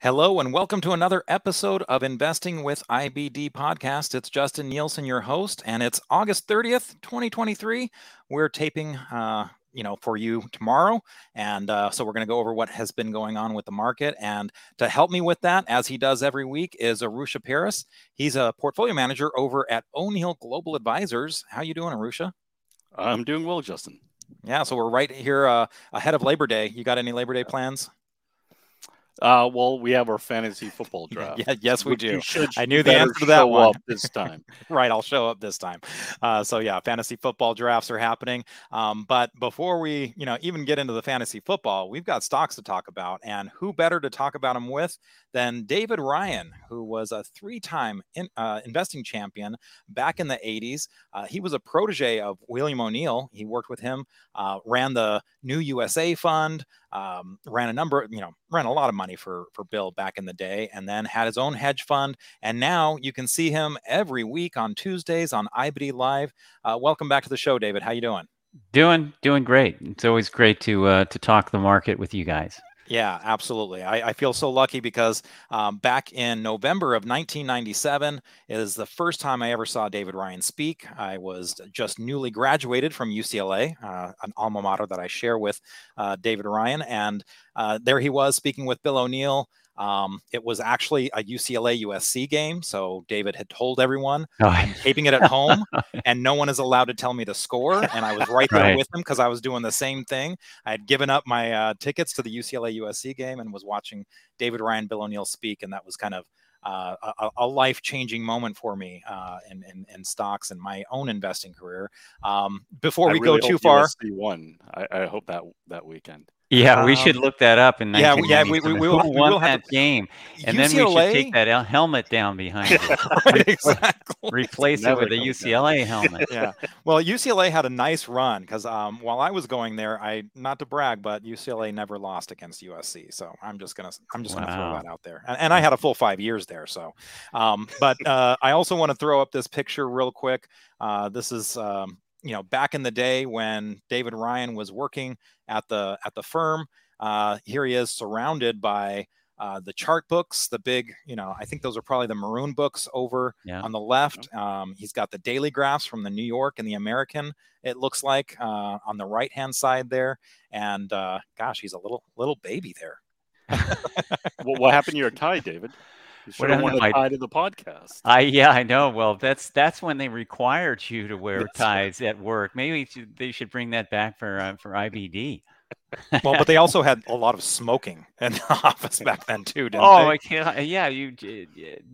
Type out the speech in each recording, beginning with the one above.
Hello, and welcome to another episode of Investing with IBD podcast. It's Justin Nielsen, your host, and it's August 30th, 2023. We're taping, uh, you know, for you tomorrow. And uh, so we're going to go over what has been going on with the market. And to help me with that, as he does every week, is Arusha Paris. He's a portfolio manager over at O'Neil Global Advisors. How you doing, Arusha? I'm doing well, Justin. Yeah, so we're right here uh, ahead of Labor Day. You got any Labor Day plans? Uh, well, we have our fantasy football draft. Yeah, yes, we do. I knew the answer to that one this time. right, I'll show up this time. Uh, so yeah, fantasy football drafts are happening. Um, but before we, you know, even get into the fantasy football, we've got stocks to talk about, and who better to talk about them with than David Ryan, who was a three-time in, uh, investing champion back in the '80s. Uh, he was a protege of William O'Neil. He worked with him, uh, ran the New USA Fund, um, ran a number, you know, ran a lot of money for for Bill back in the day, and then had his own hedge fund. And now you can see him every week on Tuesdays on IBD Live. Uh, welcome back to the show, David. How you doing? Doing doing great. It's always great to uh, to talk the market with you guys. Yeah, absolutely. I, I, feel so lucky because um, back in November of 1997 is the first time I ever saw David Ryan speak. I was just newly graduated from UCLA, uh, an alma mater that I share with uh, David Ryan. And uh, there he was speaking with Bill O'Neil. Um, it was actually a UCLA USC game. So David had told everyone oh. I'm taping it at home and no one is allowed to tell me the score. And I was right there right. with him because I was doing the same thing. I had given up my uh, tickets to the UCLA USC game and was watching David Ryan, Bill O'Neil speak. And that was kind of uh, a, a life changing moment for me uh, in, in, in, stocks and my own investing career. Um, before we really go too far, USC won. I, I hope that that weekend. Yeah, we should um, look that up. And yeah, yeah, we, we, we will, Who won that to, game, and UCLA? then we should take that helmet down behind it. right, exactly. Replace it with a UCLA down. helmet. Yeah. Well, UCLA had a nice run because um, while I was going there, I not to brag, but UCLA never lost against USC. So I'm just gonna I'm just wow. gonna throw that out there. And, and, I had a full five years there. So, um, but uh, I also want to throw up this picture real quick. Uh, this is um, you know back in the day when David Ryan was working at the at the firm. Uh, here he is surrounded by uh, the chart books, the big, you know, I think those are probably the maroon books over yeah. on the left. Um, he's got the daily graphs from the New York and the American. It looks like uh, on the right hand side there, and uh, gosh, he's a little little baby there. what, what happened to your tie, David? Should have worn a tie to the podcast. I yeah, I know. Well, that's that's when they required you to wear that's ties right. at work. Maybe they should bring that back for uh, for IBD. well, but they also had a lot of smoking in the office back then too, didn't oh, yeah. You,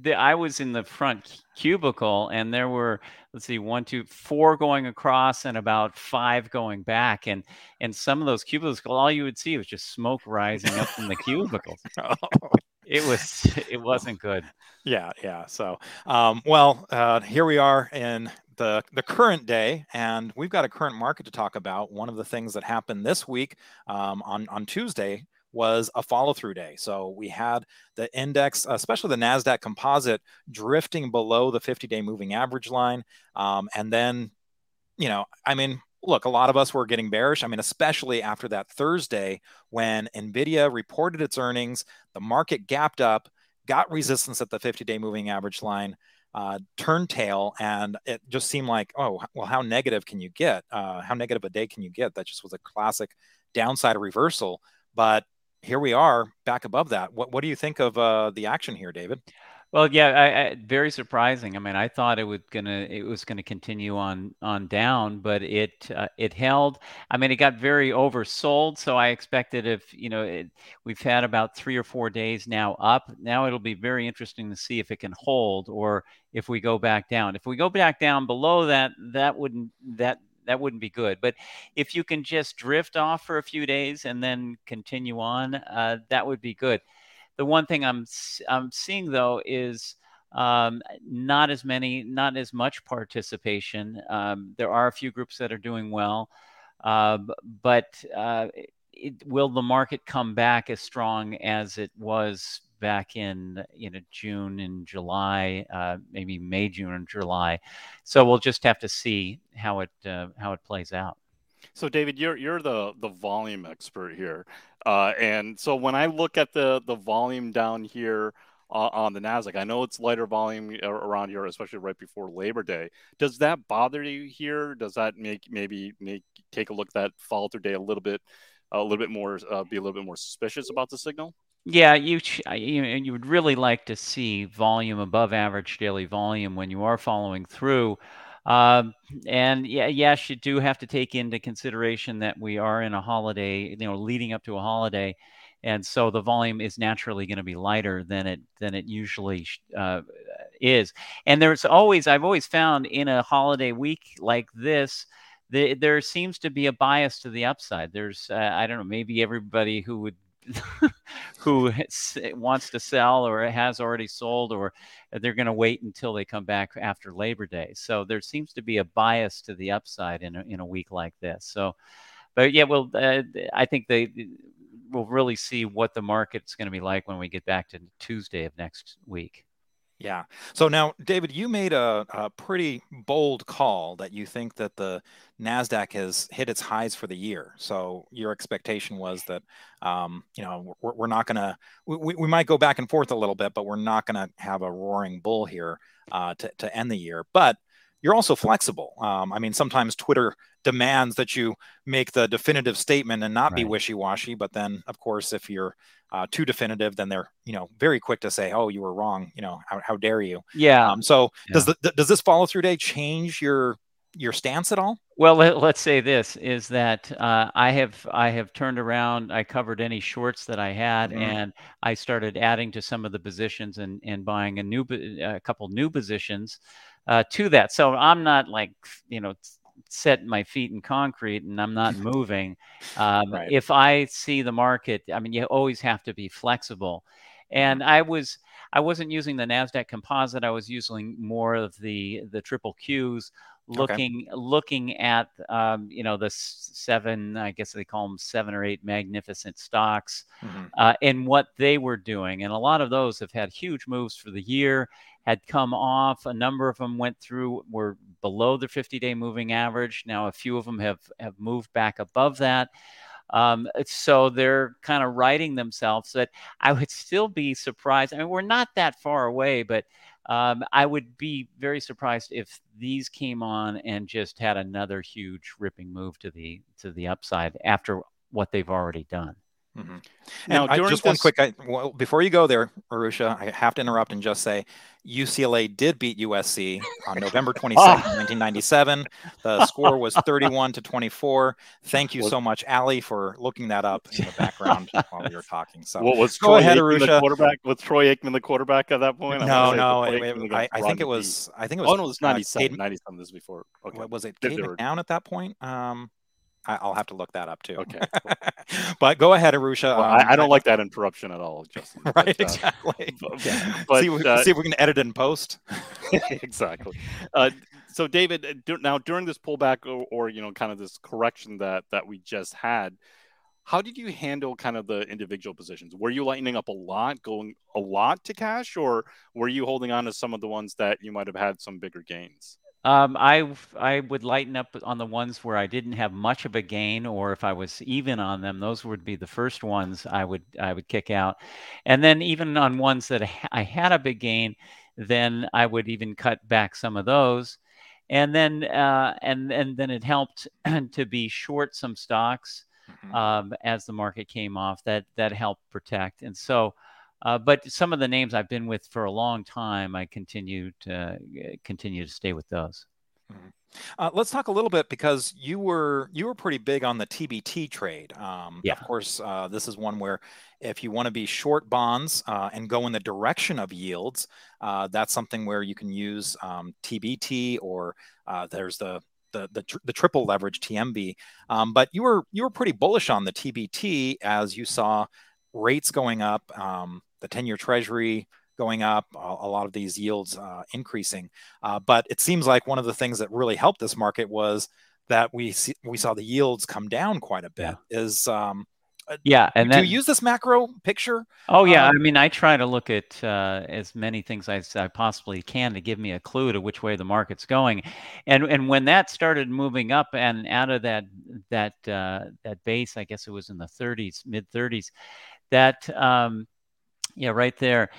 the, I was in the front cubicle, and there were let's see, one, two, four going across, and about five going back, and and some of those cubicles, all you would see was just smoke rising up from the cubicles. oh it was it wasn't good yeah yeah so um, well uh, here we are in the the current day and we've got a current market to talk about one of the things that happened this week um, on on tuesday was a follow through day. So we had the index, especially the NASDAQ composite, drifting below the 50 day moving average line. Um, and then, you know, I mean, look, a lot of us were getting bearish. I mean, especially after that Thursday when Nvidia reported its earnings, the market gapped up, got resistance at the 50 day moving average line, uh, turned tail, and it just seemed like, oh, well, how negative can you get? Uh, how negative a day can you get? That just was a classic downside reversal. But here we are back above that. What, what do you think of uh, the action here, David? Well, yeah, I, I, very surprising. I mean, I thought it would gonna it was gonna continue on on down, but it uh, it held. I mean, it got very oversold, so I expected if you know it, we've had about three or four days now up. Now it'll be very interesting to see if it can hold or if we go back down. If we go back down below that, that wouldn't that that wouldn't be good. But if you can just drift off for a few days and then continue on, uh, that would be good. The one thing I'm I'm seeing though is um, not as many, not as much participation. Um, there are a few groups that are doing well, uh, but uh, it, will the market come back as strong as it was back in you know June and July, uh, maybe May, June, and July. So we'll just have to see how it uh, how it plays out. So David, you're you're the the volume expert here, uh, and so when I look at the the volume down here uh, on the Nasdaq, I know it's lighter volume around here, especially right before Labor Day. Does that bother you here? Does that make maybe make take a look at that follow through day a little bit, a little bit more, uh, be a little bit more suspicious about the signal? Yeah, you you you would really like to see volume above average daily volume when you are following through. Um, and yeah, yes, you do have to take into consideration that we are in a holiday, you know, leading up to a holiday, and so the volume is naturally going to be lighter than it than it usually uh, is. And there's always, I've always found in a holiday week like this. The, there seems to be a bias to the upside. There's, uh, I don't know, maybe everybody who would who wants to sell or has already sold, or they're going to wait until they come back after Labor Day. So there seems to be a bias to the upside in a, in a week like this. So, but yeah, well, uh, I think they will really see what the market's going to be like when we get back to Tuesday of next week. Yeah. So now, David, you made a, a, pretty bold call that you think that the Nasdaq has hit its highs for the year. So your expectation was that, um, you know, we're, we're not going to, we, we might go back and forth a little bit, but we're not going to have a roaring bull here uh, to, to end the year. But you're also flexible. Um, I mean, sometimes Twitter demands that you make the definitive statement and not right. be wishy-washy. But then, of course, if you're uh, too definitive, then they're you know very quick to say, "Oh, you were wrong." You know, how, how dare you? Yeah. Um, so yeah. does the does this follow through day change your your stance at all? Well, let, us say this is that uh, I have I have turned around. I covered any shorts that I had, mm-hmm. and I started adding to some of the positions and and buying a new a couple new positions uh, to that. So I'm not like you know set my feet in concrete and I'm not moving. Um, right. If I see the market, I mean, you always have to be flexible. And. I was I wasn't using the Nasdaq Composite. I was using more of the the triple Qs, looking okay. looking at um, you know the seven I guess they call them seven or eight magnificent stocks, mm-hmm. uh, and what they were doing. And a lot of those have had huge moves for the year had come off. A number of them went through, were below the 50 day moving average. Now, a few of them have, have moved back above that. Um, so they're kind of righting themselves that I would still be surprised. I mean, we're not that far away, but um, I would be very surprised if these came on and just had another huge ripping move to the to the upside after what they've already done. Mm-hmm. Now, I, just this... one quick, I, well, before you go there, Arusha, I have to interrupt and just say UCLA did beat USC on November 22nd, 1997. The score was 31 to 24. Thank you so much, Ali, for looking that up in the background while we were talking. So what was go Troy ahead, Aikman Arusha. The quarterback was Troy Aikman the quarterback at that point? No, no, it, it, I, I, think it was. I think it was. Oh no, it was 97. Uh, 97 this before. Okay. Was it McNown at that point? Um, I'll have to look that up too. Okay. but go ahead, Arusha. Well, um, I, I, don't like that interruption at all, Justin. right, but, uh, exactly. But, see, uh, see, if we can edit it in post. exactly. Uh, so, David, uh, now during this pullback or, or, you know, kind of this correction that that we just had, how did you handle kind of the individual positions? Were you lightening up a lot, going a lot to cash, or were you holding on to some of the ones that you might have had some bigger gains? Um, I I would lighten up on the ones where I didn't have much of a gain, or if I was even on them, those would be the first ones I would I would kick out, and then even on ones that I had a big gain, then I would even cut back some of those, and then uh, and and then it helped to be short some stocks mm-hmm. um, as the market came off. That that helped protect, and so. Uh, but some of the names I've been with for a long time, I continue to uh, continue to stay with those. Mm-hmm. Uh, let's talk a little bit because you were you were pretty big on the TBT trade. Um, yeah. Of course, uh, this is one where if you want to be short bonds uh, and go in the direction of yields, uh, that's something where you can use um, TBT or there's the the, the, tr- the, triple leverage TMV. Um, but you were you were pretty bullish on the TBT as you saw rates going up. Um, the 10 year treasury going up, a, a lot of these yields uh, increasing. Uh, but it seems like one of the things that really helped this market was that we see, we saw the yields come down quite a bit. Yeah. Is um, Uh, yeah, and do then, you use this macro picture? Oh yeah, Um, I mean, I try to look at uh, as many things as I possibly can to give me a clue to which way the market's going, and and when that started moving up and out of that that uh, that base, I guess it was in the 30s, mid 30s, that um, yeah, right there,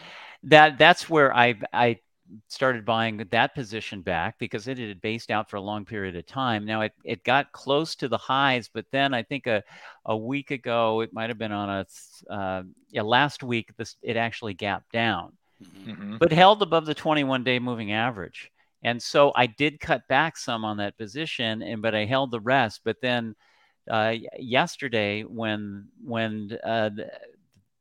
that that's where I I started buying that position back because it had based out for a long period of time. Now it, it got close to the highs, but then I think a, a week ago, it might have been on a, uh, yeah, last week, this, it actually gapped down, mm-hmm. but held above the 21 day moving average. And so I did cut back some on that position, and but I held the rest. But then uh, yesterday, when when uh,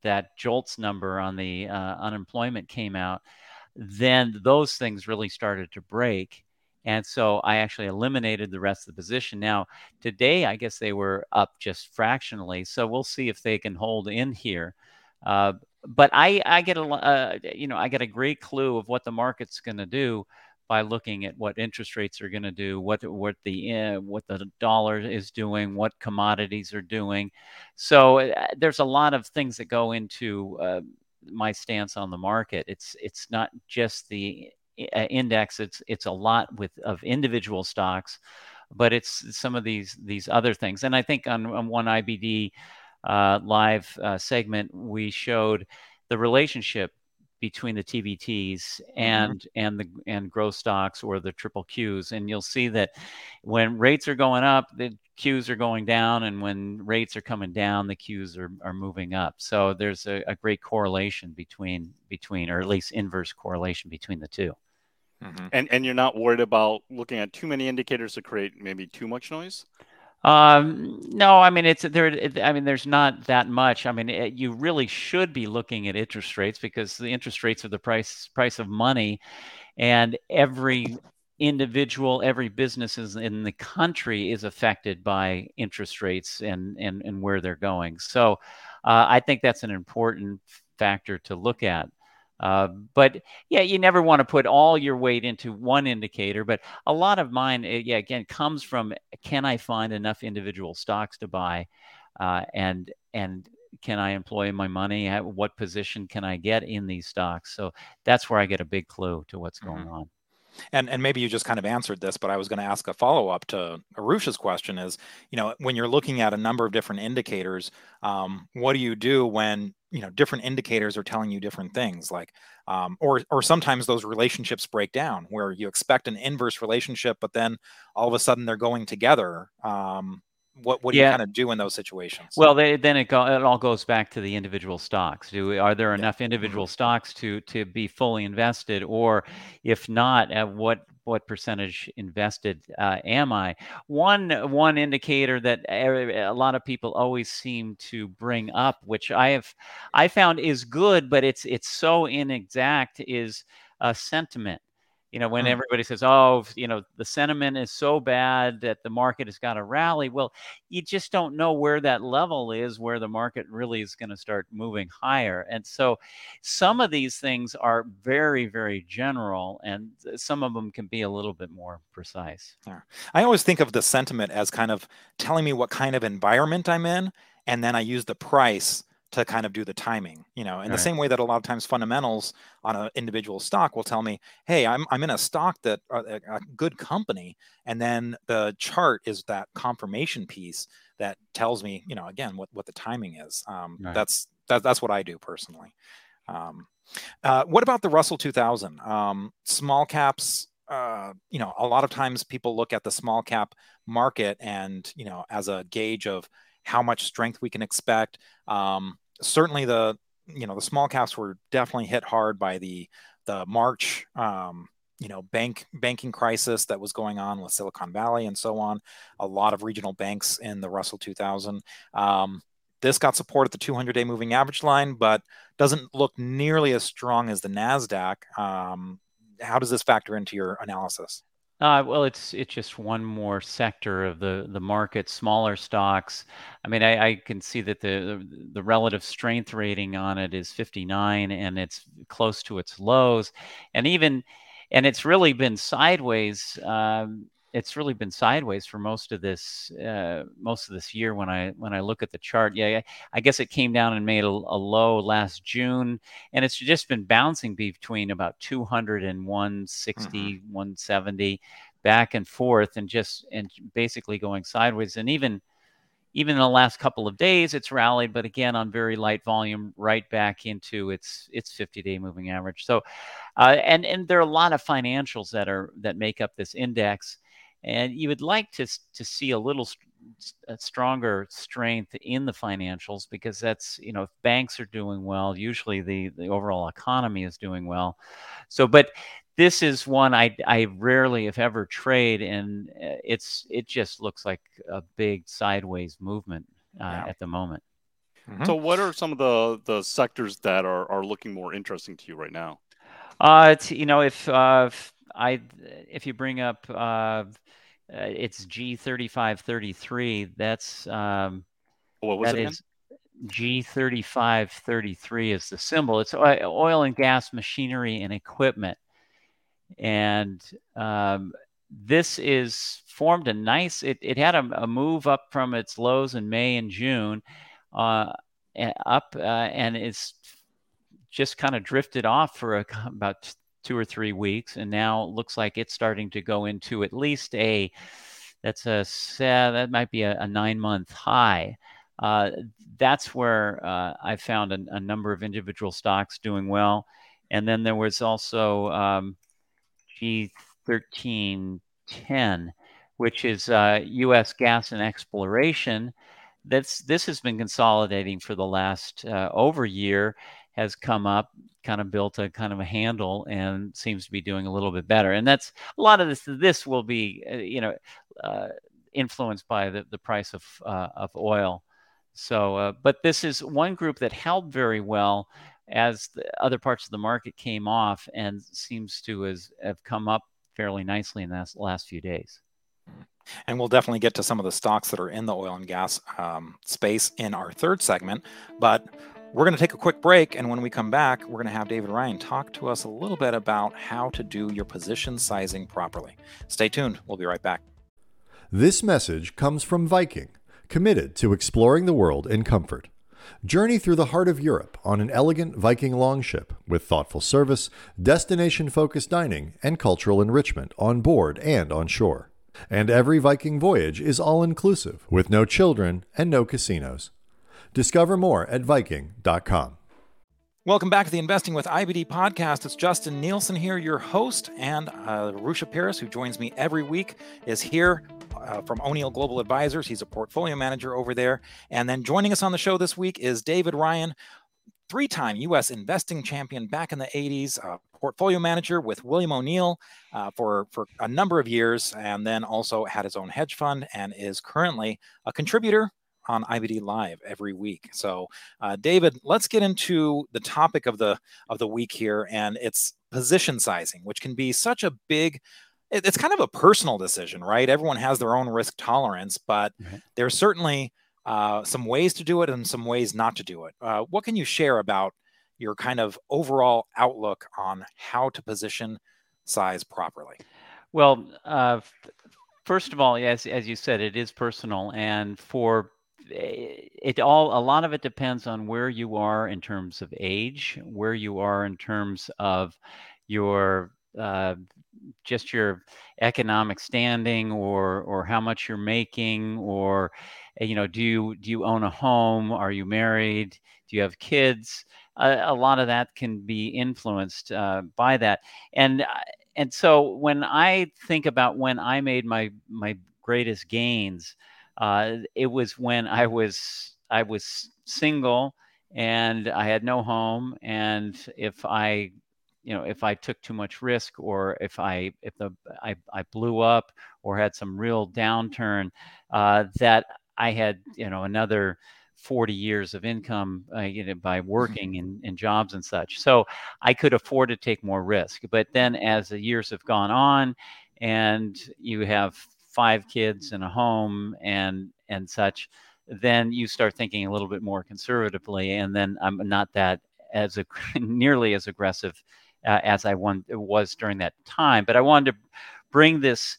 that JOLTS number on the uh, unemployment came out, then those things really started to break. And so I actually eliminated the rest of the position. Now, today, I guess they were up just fractionally. So we'll see if they can hold in here. Uh, but I, I get a, uh, you know, I get a great clue of what the market's going to do by looking at what interest rates are going to do, what what the uh, what the dollar is doing, what commodities are doing. So uh, there's a lot of things that go into uh, my stance on the market. It's it's not just the index. It's it's a lot with of individual stocks, but it's some of these these other things. And I think on, on one IBD uh, live uh, segment we showed the relationship between the TBTs mm-hmm. and mm-hmm. and the and growth stocks or the triple Qs, and you'll see that when rates are going up, the Qs are going down, and when rates are coming down, the Qs are, are moving up. So there's a, a great correlation between between, or at least inverse correlation between the 2 mm-hmm. And and you're not worried about looking at too many indicators to create maybe too much noise. Um, no, I mean it's there. It, I mean there's not that much. I mean it, you really should be looking at interest rates because the interest rates are the price price of money, and every individual, every business in the country is affected by interest rates and and, and where they're going. So uh, I think that's an important factor to look at. Uh, but yeah, you never want to put all your weight into one indicator. But a lot of mine, eh, yeah, again, comes from can I find enough individual stocks to buy, uh, and and can I employ my money? What position can I get in these stocks? So that's where I get a big clue to what's going mm-hmm. on and and maybe you just kind of answered this but i was going to ask a follow-up to arusha's question is you know when you're looking at a number of different indicators um, what do you do when you know different indicators are telling you different things? Like um, or or sometimes those relationships break down where you expect an inverse relationship but then all of a sudden they're going together um, what what do yeah. you kind of do in those situations? Well, they, then it, go, it all goes back to the individual stocks. Do are there enough individual mm-hmm. stocks to to be fully invested, or if not, at what what percentage invested uh, am I? One one indicator that a lot of people always seem to bring up, which I have I found is good, but it's it's so inexact, is a sentiment you know, when mm. everybody says, oh, you know, the sentiment is so bad that the market has got to rally. Well, you just don't know where that level is where the market really is going to start moving higher. And so some of these things are very, very general, and some of them can be a little bit more precise. Yeah. I always think of the sentiment as kind of telling me what kind of environment I'm in, and then I use the price to kind of do the timing, you know, in right. the same way that a lot of times fundamentals on an individual stock will tell me, hey, I'm, I'm in a stock that uh, a, a good company. And then the chart is that confirmation piece that tells me, you know, again, what, what the timing is. Um, right. That's that, that's what I do personally. Um, uh, what about the Russell 2000? Um, small caps, uh, you know, a lot of times people look at the small cap market and, you know, as a gauge of how much strength we can expect. Um, certainly the you know the small caps were definitely hit hard by the the March um, you know bank banking crisis that was going on with Silicon Valley and so on. A lot of regional banks in the Russell 2000. Um, this got support at the 200-day moving average line, but doesn't look nearly as strong as the Nasdaq. Um, how does this factor into your analysis? Uh, well, it's it's just one more sector of the the market, smaller stocks. I mean, I, I can see that the, the relative strength rating on it is 59, and it's close to its lows, and even and it's really been sideways um, it's really been sideways for most of this uh, most of this year when I when I look at the chart. Yeah, I guess it came down and made a, a, low last June, and it's just been bouncing between about 200 and 160, mm-hmm. 170, back and forth, and just and basically going sideways. And even even in the last couple of days, it's rallied, but again on very light volume, right back into its its 50-day moving average. So, uh, and and there are a lot of financials that are that make up this index, and you would like to to see a little a stronger strength in the financials because that's you know if banks are doing well, usually the the overall economy is doing well. So, but this is one I, I rarely, if ever, trade, and uh, it's it just looks like a big sideways movement uh, yeah. at the moment. Mm-hmm. So, what are some of the the sectors that are are looking more interesting to you right now? Uh, it's, you know, if uh, if I if you bring up uh, uh it's G thirty five thirty three, that's um, what was that it? Is, G3533 is the symbol. It's oil and gas machinery and equipment and um, this is formed a nice. It, it had a, a, move up from its lows in May and June, uh, up, uh, and it's just kind of drifted off for a, about two or three weeks, and now looks like it's starting to go into at least a that's a that might be a, a nine month high. Uh, that's where uh, I found a, a, number of individual stocks doing well. And then there was also um, G1310, which is uh, U.S. gas and exploration. That's this has been consolidating for the last uh, over year, has come up, kind of built a kind of a handle, and seems to be doing a little bit better. And that's a lot of this. This will be, uh, you know, uh, influenced by the, the price of uh, of oil. So, uh, but this is one group that held very well as the other parts of the market came off and seems to has, have come up fairly nicely in the last few days. And we'll definitely get to some of the stocks that are in the oil and gas um, space in our third segment. But we're going to take a quick break. And when we come back, we're going to have David Ryan talk to us a little bit about how to do your position sizing properly. Stay tuned. We'll be right back. This message comes from Viking, committed to exploring the world in comfort. Journey through the heart of Europe on an elegant Viking longship with thoughtful service, destination focused dining, and cultural enrichment on board and on shore. And every Viking voyage is all inclusive with no children and no casinos. Discover more at Viking.com. Welcome back to the Investing with IBD podcast. It's Justin Nielsen here, your host, and uh, Rusha Paris, who joins me every week, is here uh, from O'Neil Global Advisors. He's a portfolio manager over there. And then joining us on the show this week is David Ryan, three time U.S. investing champion back in the 80s, uh, portfolio manager with William O'Neil uh, for, for a number of years, and then also had his own hedge fund and is currently a contributor on IBD Live every week. So, uh, David, let's get into the topic of the of the week here, and it's position sizing, which can be such a big it's kind of a personal decision, right? Everyone has their own risk tolerance, but mm-hmm. there's certainly uh, some ways to do it and some ways not to do it. Uh, what can you share about your kind of overall outlook on how to position size properly? Well, uh, first of all, as as you said, it is personal, and for it all a lot of it depends on where you are in terms of age, where you are in terms of your uh, just your economic standing or or how much you're making or eh, you know do you do you own a home? Are you married? Do you have kids? A, a lot of that can be influenced uh, by that. And uh, and so when i think about when i made my my greatest gains uh, it was when i was i was single and i had no home and if i you know if i took too much risk or if i if the i, I blew up or had some real downturn uh, that i had you know another 40 years of income uh, you know, by mm-hmm. working in, in jobs and such so i could afford to take more risk but then as the years have gone on and you have five kids and a home and and such then you start thinking a little bit more conservatively and then i'm not that as a nearly as aggressive uh, as I was during that time. But I wanted to bring this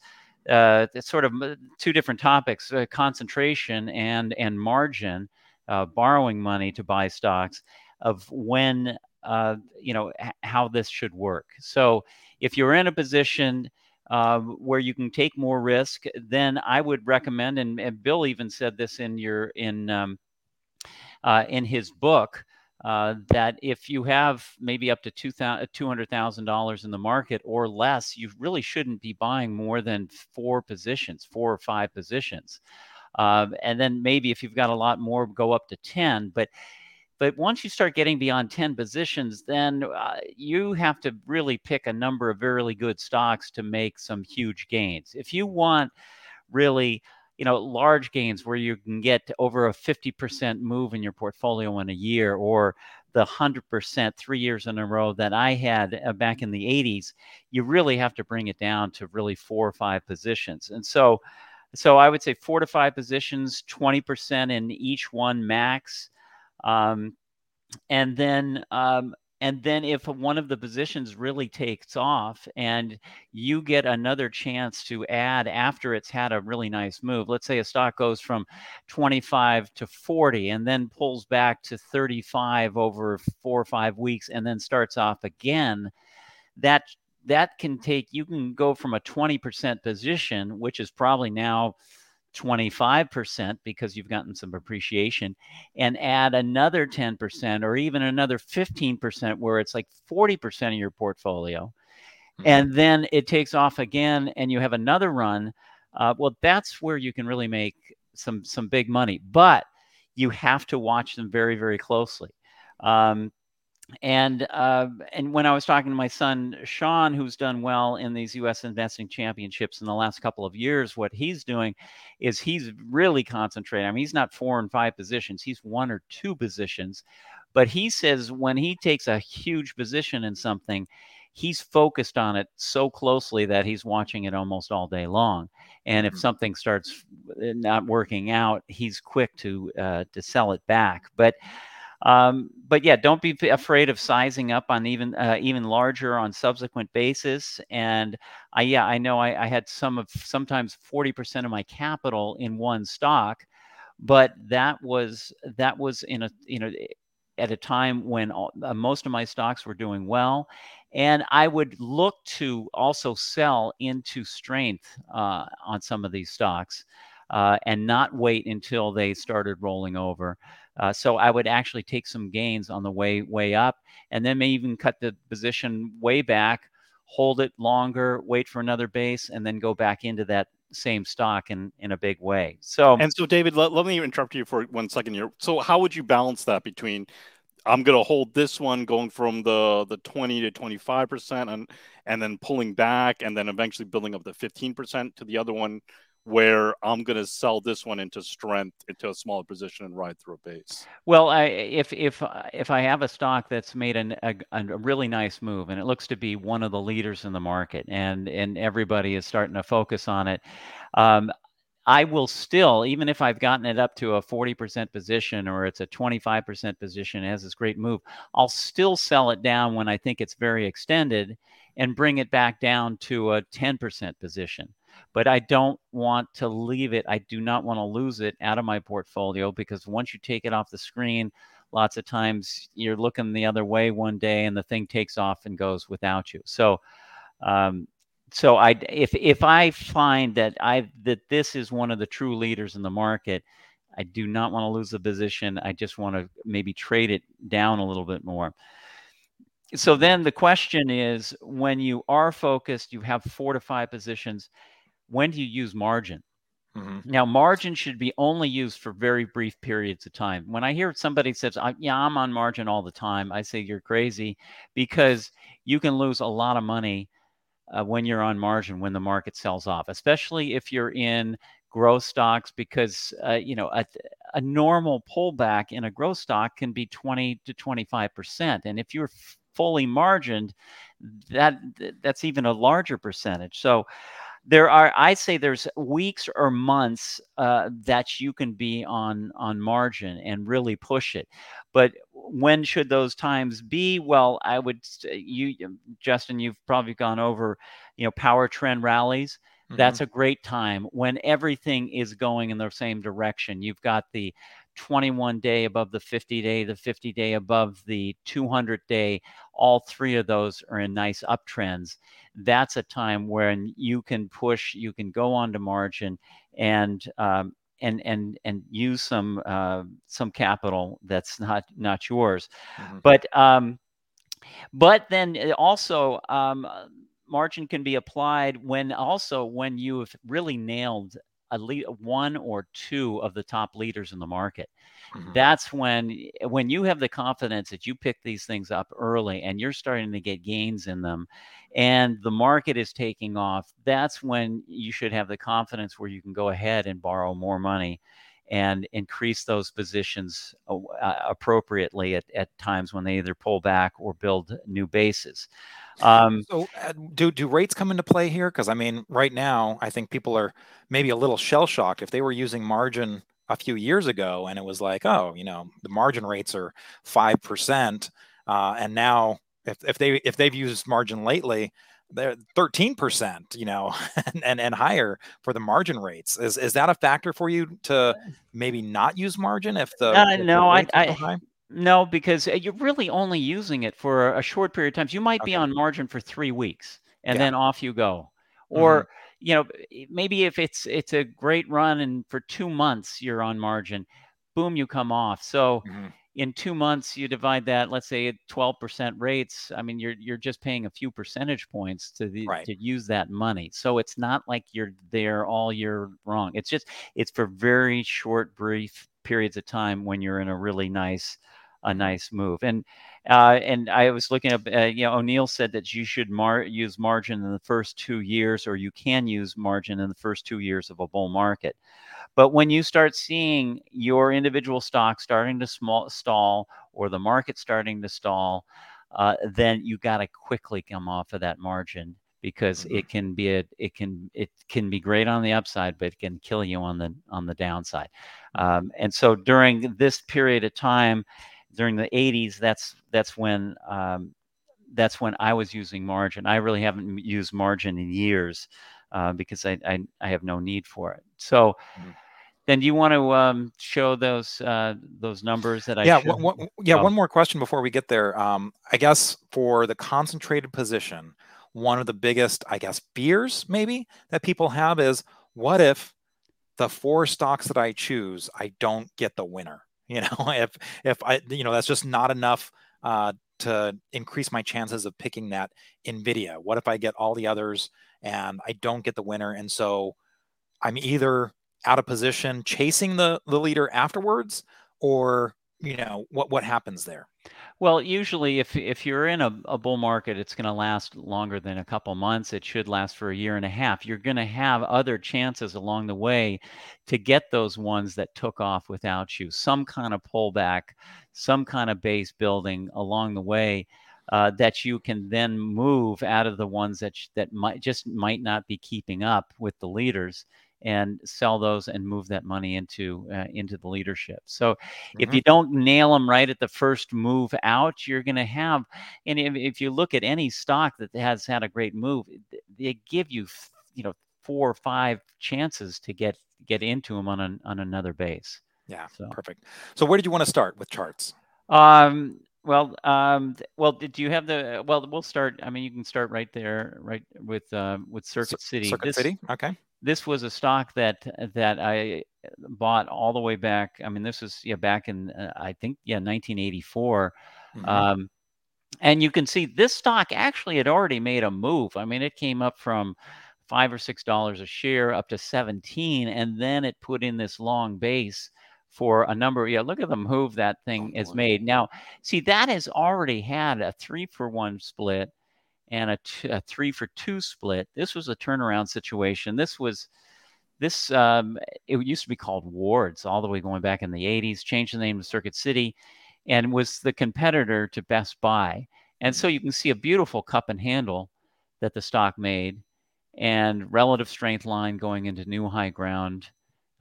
uh, sort of two different topics: uh, concentration and and margin, uh, borrowing money to buy stocks. Of when uh, you know h- how this should work. So if you're in a position uh, where you can take more risk, then I would recommend. And, and Bill even said this in your in um, uh, in his book. Uh, that if you have maybe up to $200,000 in the market or less, you really shouldn't be buying more than four positions, four or five positions. Uh, and then maybe if you've got a lot more, go up to 10. But but once you start getting beyond 10 positions, then uh, you have to really pick a number of really good stocks to make some huge gains. If you want really, you know, large gains where you can get over a 50% move in your portfolio in a year or the 100% three years in a row that I had uh, back in the 80s, you really have to bring it down to really four or five positions. And so, so I would say four to five positions, 20% in each one max. Um, and then um, and then if one of the positions really takes off and you get another chance to add after it's had a really nice move let's say a stock goes from 25 to 40 and then pulls back to 35 over four or five weeks and then starts off again that that can take you can go from a 20% position which is probably now 25% because you've gotten some appreciation and add another 10% or even another 15% where it's like 40% of your portfolio mm-hmm. and then it takes off again and you have another run uh, well that's where you can really make some some big money but you have to watch them very very closely um, and uh, and when I was talking to my son Sean, who's done well in these U.S. investing championships in the last couple of years, what he's doing is he's really concentrating. I mean, he's not four and five positions; he's one or two positions. But he says when he takes a huge position in something, he's focused on it so closely that he's watching it almost all day long. And if mm-hmm. something starts uh, not working out, he's quick to uh, to sell it back. But um, but yeah, don't be afraid of sizing up on even uh, even larger on subsequent basis. And I yeah, I know I, I had some of sometimes forty percent of my capital in one stock, but that was that was in a you know at a time when all, uh, most of my stocks were doing well. And I would look to also sell into strength uh, on some of these stocks uh, and not wait until they started rolling over. Uh, so I would actually take some gains on the way way up, and then may even cut the position way back, hold it longer, wait for another base, and then go back into that same stock in in a big way. So and so, David, let, let me interrupt you for one second here. So, how would you balance that between I'm going to hold this one going from the the 20 to 25 percent and and then pulling back and then eventually building up the 15 percent to the other one where I'm going to sell this one into strength into a smaller position and ride through a base. Well, I, if if if I have a stock that's made an, a, a really nice move and it looks to be one of the leaders in the market and and everybody is starting to focus on it, um, I will still, even if I've gotten it up to a 40% position or it's a 25% position, it has this great move, I'll still sell it down when I think it's very extended and bring it back down to a 10% position but I don't want to leave it. I do not want to lose it out of my portfolio because once you take it off the screen, lots of times you're looking the other way one day and the thing takes off and goes without you. So, um, so I if if I find that I that this is one of the true leaders in the market, I do not want to lose the position. I just want to maybe trade it down a little bit more. So then the question is when you are focused, you have four to five positions when do you use margin? Mm-hmm. Now, margin should be only used for very brief periods of time. When I hear somebody says, "Yeah, I'm on margin all the time," I say you're crazy because you can lose a lot of money uh, when you're on margin when the market sells off, especially if you're in growth stocks because uh, you know a, a, normal pullback in a growth stock can be 20 to 25 percent, and if you're fully margined, that that's even a larger percentage. So there are i say there's weeks or months uh, that you can be on on margin and really push it but when should those times be well i would you justin you've probably gone over you know power trend rallies Mm-hmm. That's a great time when everything is going in the same direction. You've got the 21 day above the 50 day, the 50 day above the 200 day. All three of those are in nice uptrends. That's a time when you can push, you can go on to margin and um, and and and use some uh, some capital that's not not yours. Mm-hmm. But um, but then also um, margin can be applied when also when you have really nailed a lead, one or two of the top leaders in the market. Mm-hmm. That's when when you have the confidence that you pick these things up early and you're starting to get gains in them and the market is taking off. That's when you should have the confidence where you can go ahead and borrow more money and increase those positions uh, appropriately at, at times when they either pull back or build new bases. Um, so, uh, do do rates come into play here? Because I mean, right now, I think people are maybe a little shell shocked if they were using margin a few years ago, and it was like, oh, you know, the margin rates are five percent, uh, and now if if they if they've used margin lately, they're 13%, you know, and, and, and higher for the margin rates. Is is that a factor for you to maybe not use margin if the uh, if no, the I, I no, because uh, you're really only using it for a short period of time. You might okay. be on margin for three weeks and yeah. then off you go. Or, mm-hmm. you know, maybe if it's it's a great run and for two months you're on margin, boom, you come off. So mm-hmm. in two months you divide that, let's say at 12% rates. I mean, you're you're just paying a few percentage points to the right. to use that money. So it's not like you're there all year long. It's just it's for very short, brief periods of time when you're in a really nice a nice move. And uh, and I was looking up, uh, you know, O'Neil said that you should mar- use margin in the first two years, or you can use margin in the first two years of a bull market. But when you start seeing your individual stock starting to small, stall, or the market starting to stall, uh, then you got to quickly come off of that margin because mm-hmm. it can be a it can it can be great on the upside, but it can kill you on the on the downside. Um, and so during this period of time, during the 80s, that's that's when um, that's when I was using margin. I really haven't used margin in years uh, because I, I, I have no need for it. So. Mm-hmm. Then do you want to um, show those uh, those numbers that I yeah one, one, yeah oh. one more question before we get there. Um, I guess for the concentrated position, one of the biggest I guess fears maybe that people have is what if the four stocks that I choose I don't get the winner you know, if if I you know that's just not enough uh, to increase my chances of picking that Nvidia. What if I get all the others and I don't get the winner, and so I'm either out of position chasing the the leader afterwards, or you know what what happens there? Well usually if if you're in a, a bull market it's going to last longer than a couple months. It should last for a year and a half. You're going to have other chances along the way to get those ones that took off without you. Some kind of pullback some kind of base building along the way uh, that you can then move out of the ones that sh- that might just might not be keeping up with the leaders and sell those and move that money into uh, into the leadership. So mm-hmm. if you don't nail them right at the first move out, you're going to have. And if, if you look at any stock that has had a great move, they give you you know four or five chances to get get into them on an, on another base. Yeah, so. perfect. So where did you want to start with charts? Um, well, um, well, did you have the? Well, we'll start. I mean, you can start right there, right with uh, with Circuit City. Circuit this, City. Okay this was a stock that that I bought all the way back. I mean, this was yeah back in uh, I think yeah 1984. Mm-hmm. Um, and you can see this stock actually had already made a move. I mean, it came up from five or six dollars a share up to 17, and then it put in this long base for a number. Yeah, look at the move that thing oh, has made. Now, see that has already had a three for one split and a, three for two split. This was a turnaround situation. This was this um, it used to be called Wards all the way going back in the 80s, changed the name to Circuit City, and was the competitor to Best Buy. And so you can see a beautiful cup and handle that the stock made, and relative strength line going into new high ground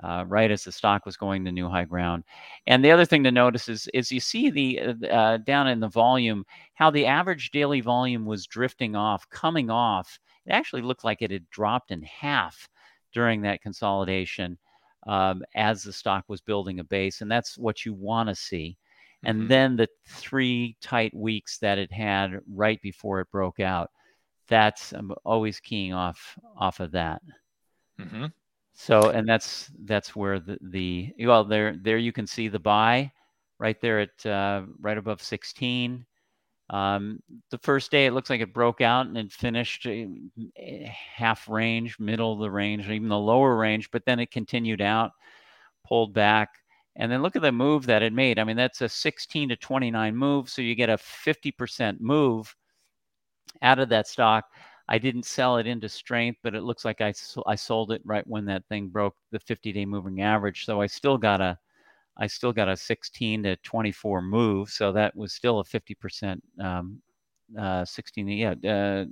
uh, right as the stock was going to new high ground. And the other thing to notice is, is you see the uh, uh, down in the volume how the average daily volume was drifting off, coming off it actually looked like it had dropped in half during that consolidation um, as the stock was building a base, and that's what you want to see. And mm-hmm. then the three tight weeks that it had right before it broke out, that's I'm always keying off off of that. Mm-hmm. So, and that's that's where the the well there there you can see the buy right there at uh, right above 16. Um, the first day, it looks like it broke out and it finished eh, half range, middle of the range, even the lower range, but then it continued out, pulled back. And then look at the move that it made. I mean, that's a 16 to 29 move. So you get a 50% move out of that stock. I didn't sell it into strength, but it looks like I, I sold it right when that thing broke the 50 day moving average. So I still got a I still got a 16 to 24 move, so that was still a 50% um, uh, 16 yeah uh,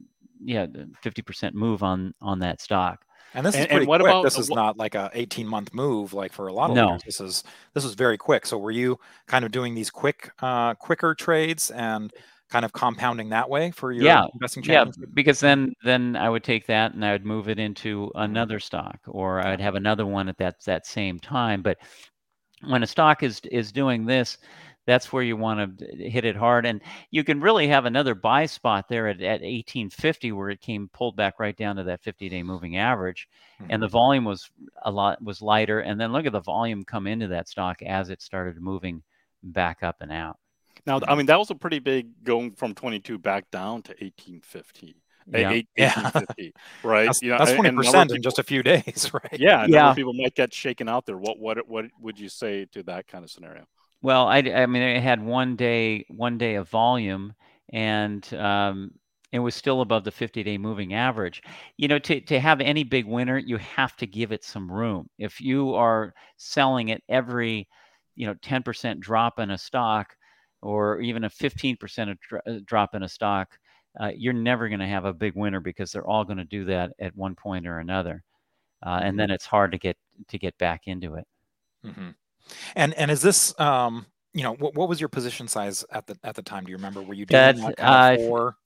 yeah 50% move on on that stock. And this is pretty and what quick. About, this is what, not like a 18 month move like for a lot of no. Leaders. This is this is very quick. So were you kind of doing these quick uh, quicker trades and kind of compounding that way for your yeah, investing? Yeah, because then then I would take that and I would move it into another stock or I'd have another one at that that same time. But when a stock is is doing this that's where you want to hit it hard and you can really have another buy spot there at, at 1850 where it came pulled back right down to that 50 day moving average mm-hmm. and the mm-hmm. volume was a lot was lighter and then look at the volume come into that stock as it started moving back up and out now i mean that was a pretty big going from 22 back down to 1850 yeah. yeah. right? That's, you know, that's 20% people, in just a few days, right? Yeah. Yeah. People might get shaken out there. What, what, what would you say to that kind of scenario? Well, I, I mean, it had one day, one day of volume and, um, it was still above the 50 day moving average. You know, to, to have any big winner, you have to give it some room. If you are selling it every, you know, 10% drop in a stock or even a 15% drop in a stock, uh, you're never going to have a big winner because they're all going to do that at one point or another, uh, and then mm-hmm. it's hard to get to get back into it. Mm-hmm. And and is this um, you know what, what was your position size at the at the time? Do you remember? Were you doing that, kind of uh, for?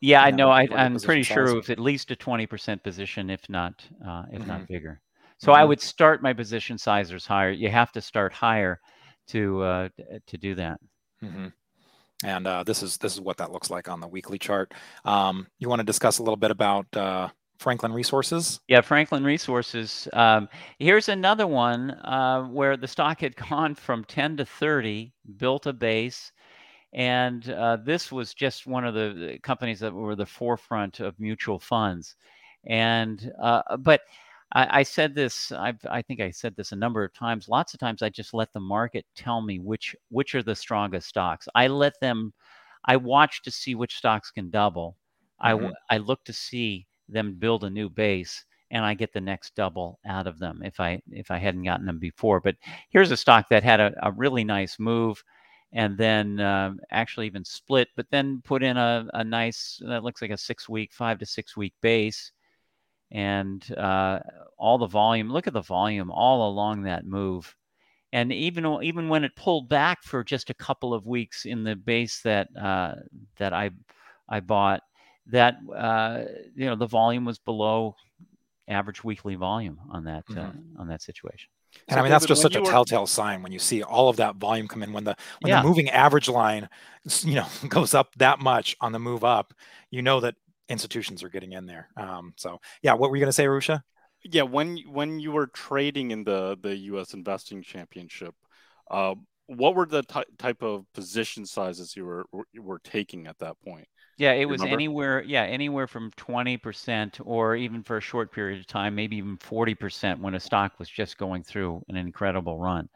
Yeah, I know. I, am pretty sure size? it was at least a 20% position, if not uh, if mm-hmm. not bigger. So I mm-hmm. would start my position sizers higher. You have to start higher to uh, to do that. Mm-hmm and uh, this is this is what that looks like on the weekly chart. Um, you want to discuss a little bit about uh, Franklin Resources? Yeah, Franklin Resources. Um, here's another one uh, where the stock had gone from 10 to 30, built a base, and uh, this was just one of the companies that were the forefront of mutual funds. And uh, but I, I said this. I've, I think I said this a number of times. Lots of times, I just let the market tell me which which are the strongest stocks. I let them. I watch to see which stocks can double. Mm-hmm. I I look to see them build a new base, and I get the next double out of them if I if I hadn't gotten them before. But here's a stock that had a, a really nice move and then um, actually even split, but then put in a, a nice, that looks like a six week, five to six week base and uh, all the volume. Look at the volume all along that move. And even even when it pulled back for just a couple of weeks in the base that uh, that I I bought, that uh, you know the volume was below average weekly volume on that uh, mm-hmm. on that situation. And so I mean that's just such a were... telltale sign when you see all of that volume come in when the when yeah. the moving average line you know goes up that much on the move up, you know that institutions are getting in there. Um, so yeah, what were you going to say, Arusha? Yeah, when when you were trading in the the U.S. Investing Championship, uh, what were the t- type of position sizes you were you were taking at that point? Yeah, it was anywhere. Yeah, anywhere from twenty percent, or even for a short period of time, maybe even forty percent when a stock was just going through an incredible run.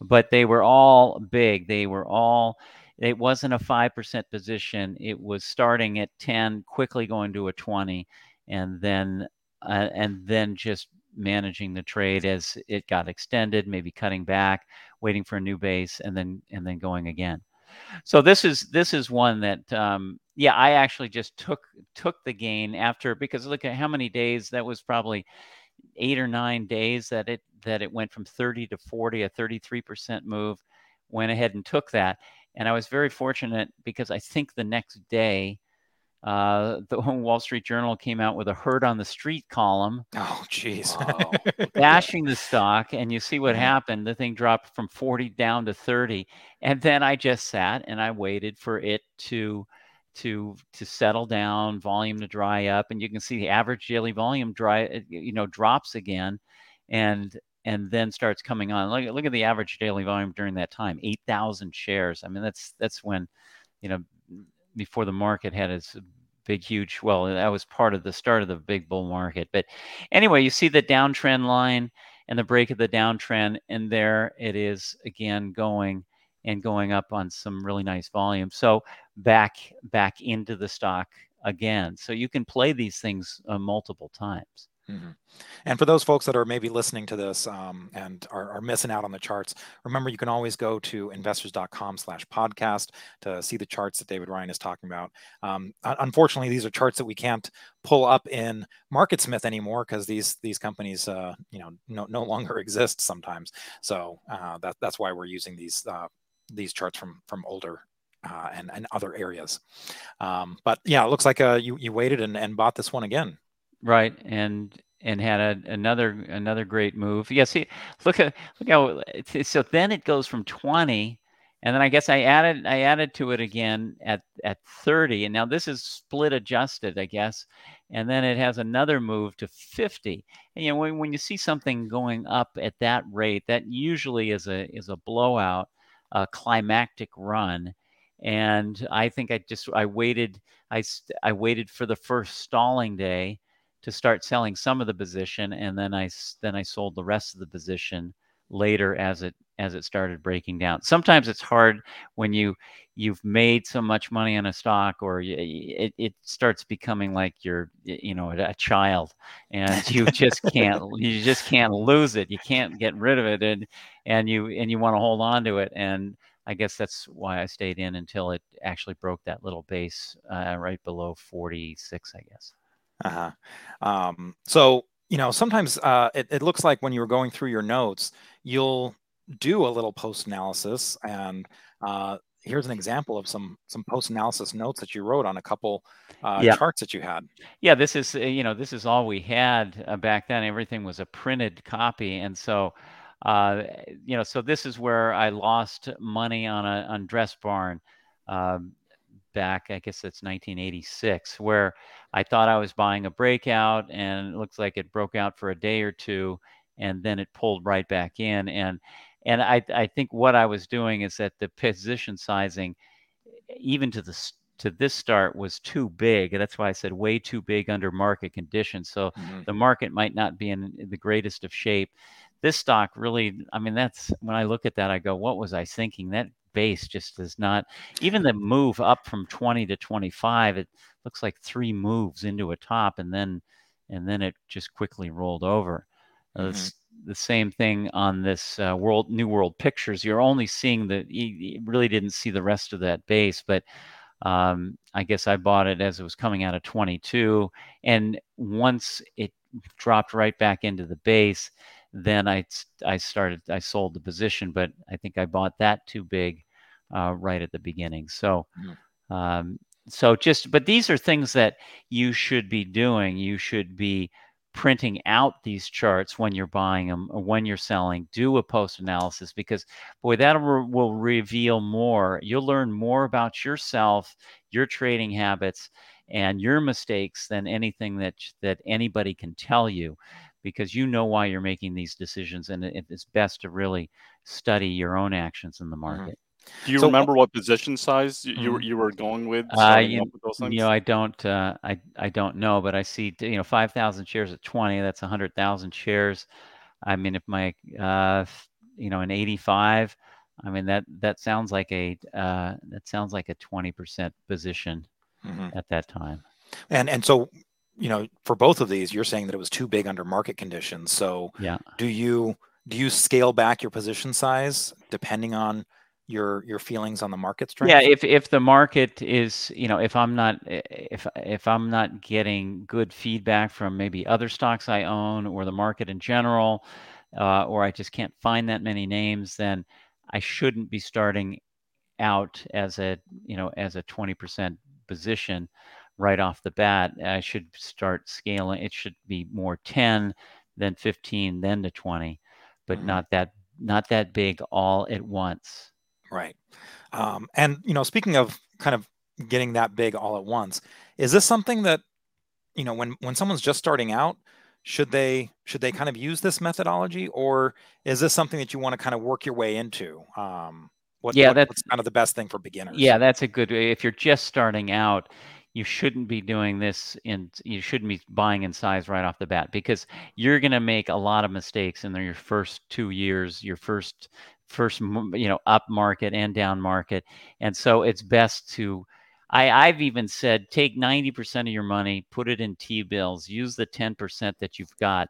But they were all big. They were all it wasn't a 5% position. It was starting at 10, quickly going to a 20, and then uh, and then just managing the trade as it got extended, maybe cutting back, waiting for a new base, and then and then going again. So this is this is one that um, yeah, I actually just took took the gain after because look at how many days that was probably eight or nine days that it that it went from 30 to 40, a 33% move. Went ahead and took that and I was very fortunate because I think the next day uh, the Wall Street Journal came out with a Heard on the Street column. Oh, jeez. Bashing the stock. And you see what happened. The thing dropped from 40 down to 30 and then i just sat and i waited for it to to to settle down volume to dry up. And you can see the average daily volume dry uh, you know drops again. And and then starts coming on. Look, at- look at the average daily volume during that time 8000 shares. I mean that's that's when you know before the market had its big huge well that was part of the start of the big bull market. But anyway you see the downtrend line and the break of the downtrend and there it is again going and going up on some really nice volume. So back back into the stock again. So you can play these things uh, multiple times Mhm. And for those folks that are maybe listening to this um, and are, are missing out on the charts, remember you can always go to investors.com slash podcast to see the charts that David Ryan is talking about. Um, unfortunately, these are charts that we can't pull up in MarketSmith anymore because these these companies, uh, you know, no, no longer exist sometimes. So uh, that, that's why we're using these uh, these charts from from older uh, and and other areas. Um, but yeah, it looks like uh, you you waited and, and bought this one again. Right and and had a, another another great move. Yeah see look at look how so then it goes from 20 and then i guess i added i added to it again at at 30 and now this is split adjusted i guess and then it has another move to 50 and you know when, when you see something going up at that rate that usually is a is a blowout a climactic run. And i think i just i waited i i waited for the first stalling day to start selling some of the position and then I then I sold the rest of the position later as it as it started breaking down. Sometimes it's hard when you you've made so much money on a stock or y- y- it, it starts becoming like you're you know a child and you just can't you just can't lose it. You can't get rid of it and and you and you want to hold on to it and I guess that's why I stayed in until it actually broke that little base uh, right below 46 I guess. Uh-huh. Um, so, you know, sometimes uh, it, it looks like when you were going through your notes, you'll do a little post analysis. And uh, here's an example of some some post analysis notes that you wrote on a couple uh, Yeah. charts that you had. yeah this is uh, you know this is all we had uh, back then everything was a printed copy and so uh, you know so this is where i lost money on a on dress barn um, back i guess it's 1986 where i thought i was buying a breakout and it looks like it broke out for a day or two and then it pulled right back in and and i i think what i was doing is that the position sizing even to the to this start was too big. That's why I said way too big under market conditions. So Mhm. the market might not be in the greatest of shape. This stock really, I mean, that's when I look at that, I go, what was I thinking? That base just does not, even the move up from 20 to 25, it looks like three moves into a top and then, and then it just quickly rolled over. Uh, it's the same thing on this uh, world, new world pictures. You're only seeing the, you really didn't see the rest of that base, but um, I guess I bought it as it was coming out of 22. And once it dropped right back into the base, then I, I started, I sold the position, but I think I bought that too big uh, right at the beginning. So, um, so just, but these are things that you should be doing. You should be printing out these charts when you're buying them or uh, when you're selling. Do a post analysis because boy, that will will reveal more. You'll learn more about yourself, your trading habits, and your mistakes than anything that that anybody can tell you, because you know why you're making these decisions, and it, it's best to really study your own actions in the mm-hmm. market. Do you So- remember what position size you, you, were- Mhm. you were going with? Uh, you, with you know, I don't, uh, I, I don't know, but I see, you know, five thousand shares at twenty. That's a hundred thousand shares. I mean, if my, uh, you know, an eighty-five, I mean that that sounds like a, uh, that sounds like a twenty percent position Mhm. at that time. And and so, you know, for both of these, you're saying that it was too big under market conditions. So, Yeah. do you do you scale back your position size depending on your your feelings on the market strength? Yeah, if if the market is, you know, if I'm not if if I'm not getting good feedback from maybe other stocks I own or the market in general, uh, or I just can't find that many names, then I shouldn't be starting out as a you know as a 20% position right off the bat. I should start scaling. It should be more 10, then 15, then to 20, but mm-hmm. not that not that big all at once. Right. Um, and you know, speaking of kind of getting that big all at once, is this something that you know when when someone's just starting out? should they should they kind of use this methodology or is this something that you want to kind of work your way into um, what, yeah what, that's kind of the best thing for beginners yeah that's a good way if you're just starting out you shouldn't be doing this and you shouldn't be buying in size right off the bat because you're going to make a lot of mistakes in your first two years your first first you know up market and down market and so it's best to I, I've even said take 90% of your money, put it in T bills, use the 10% that you've got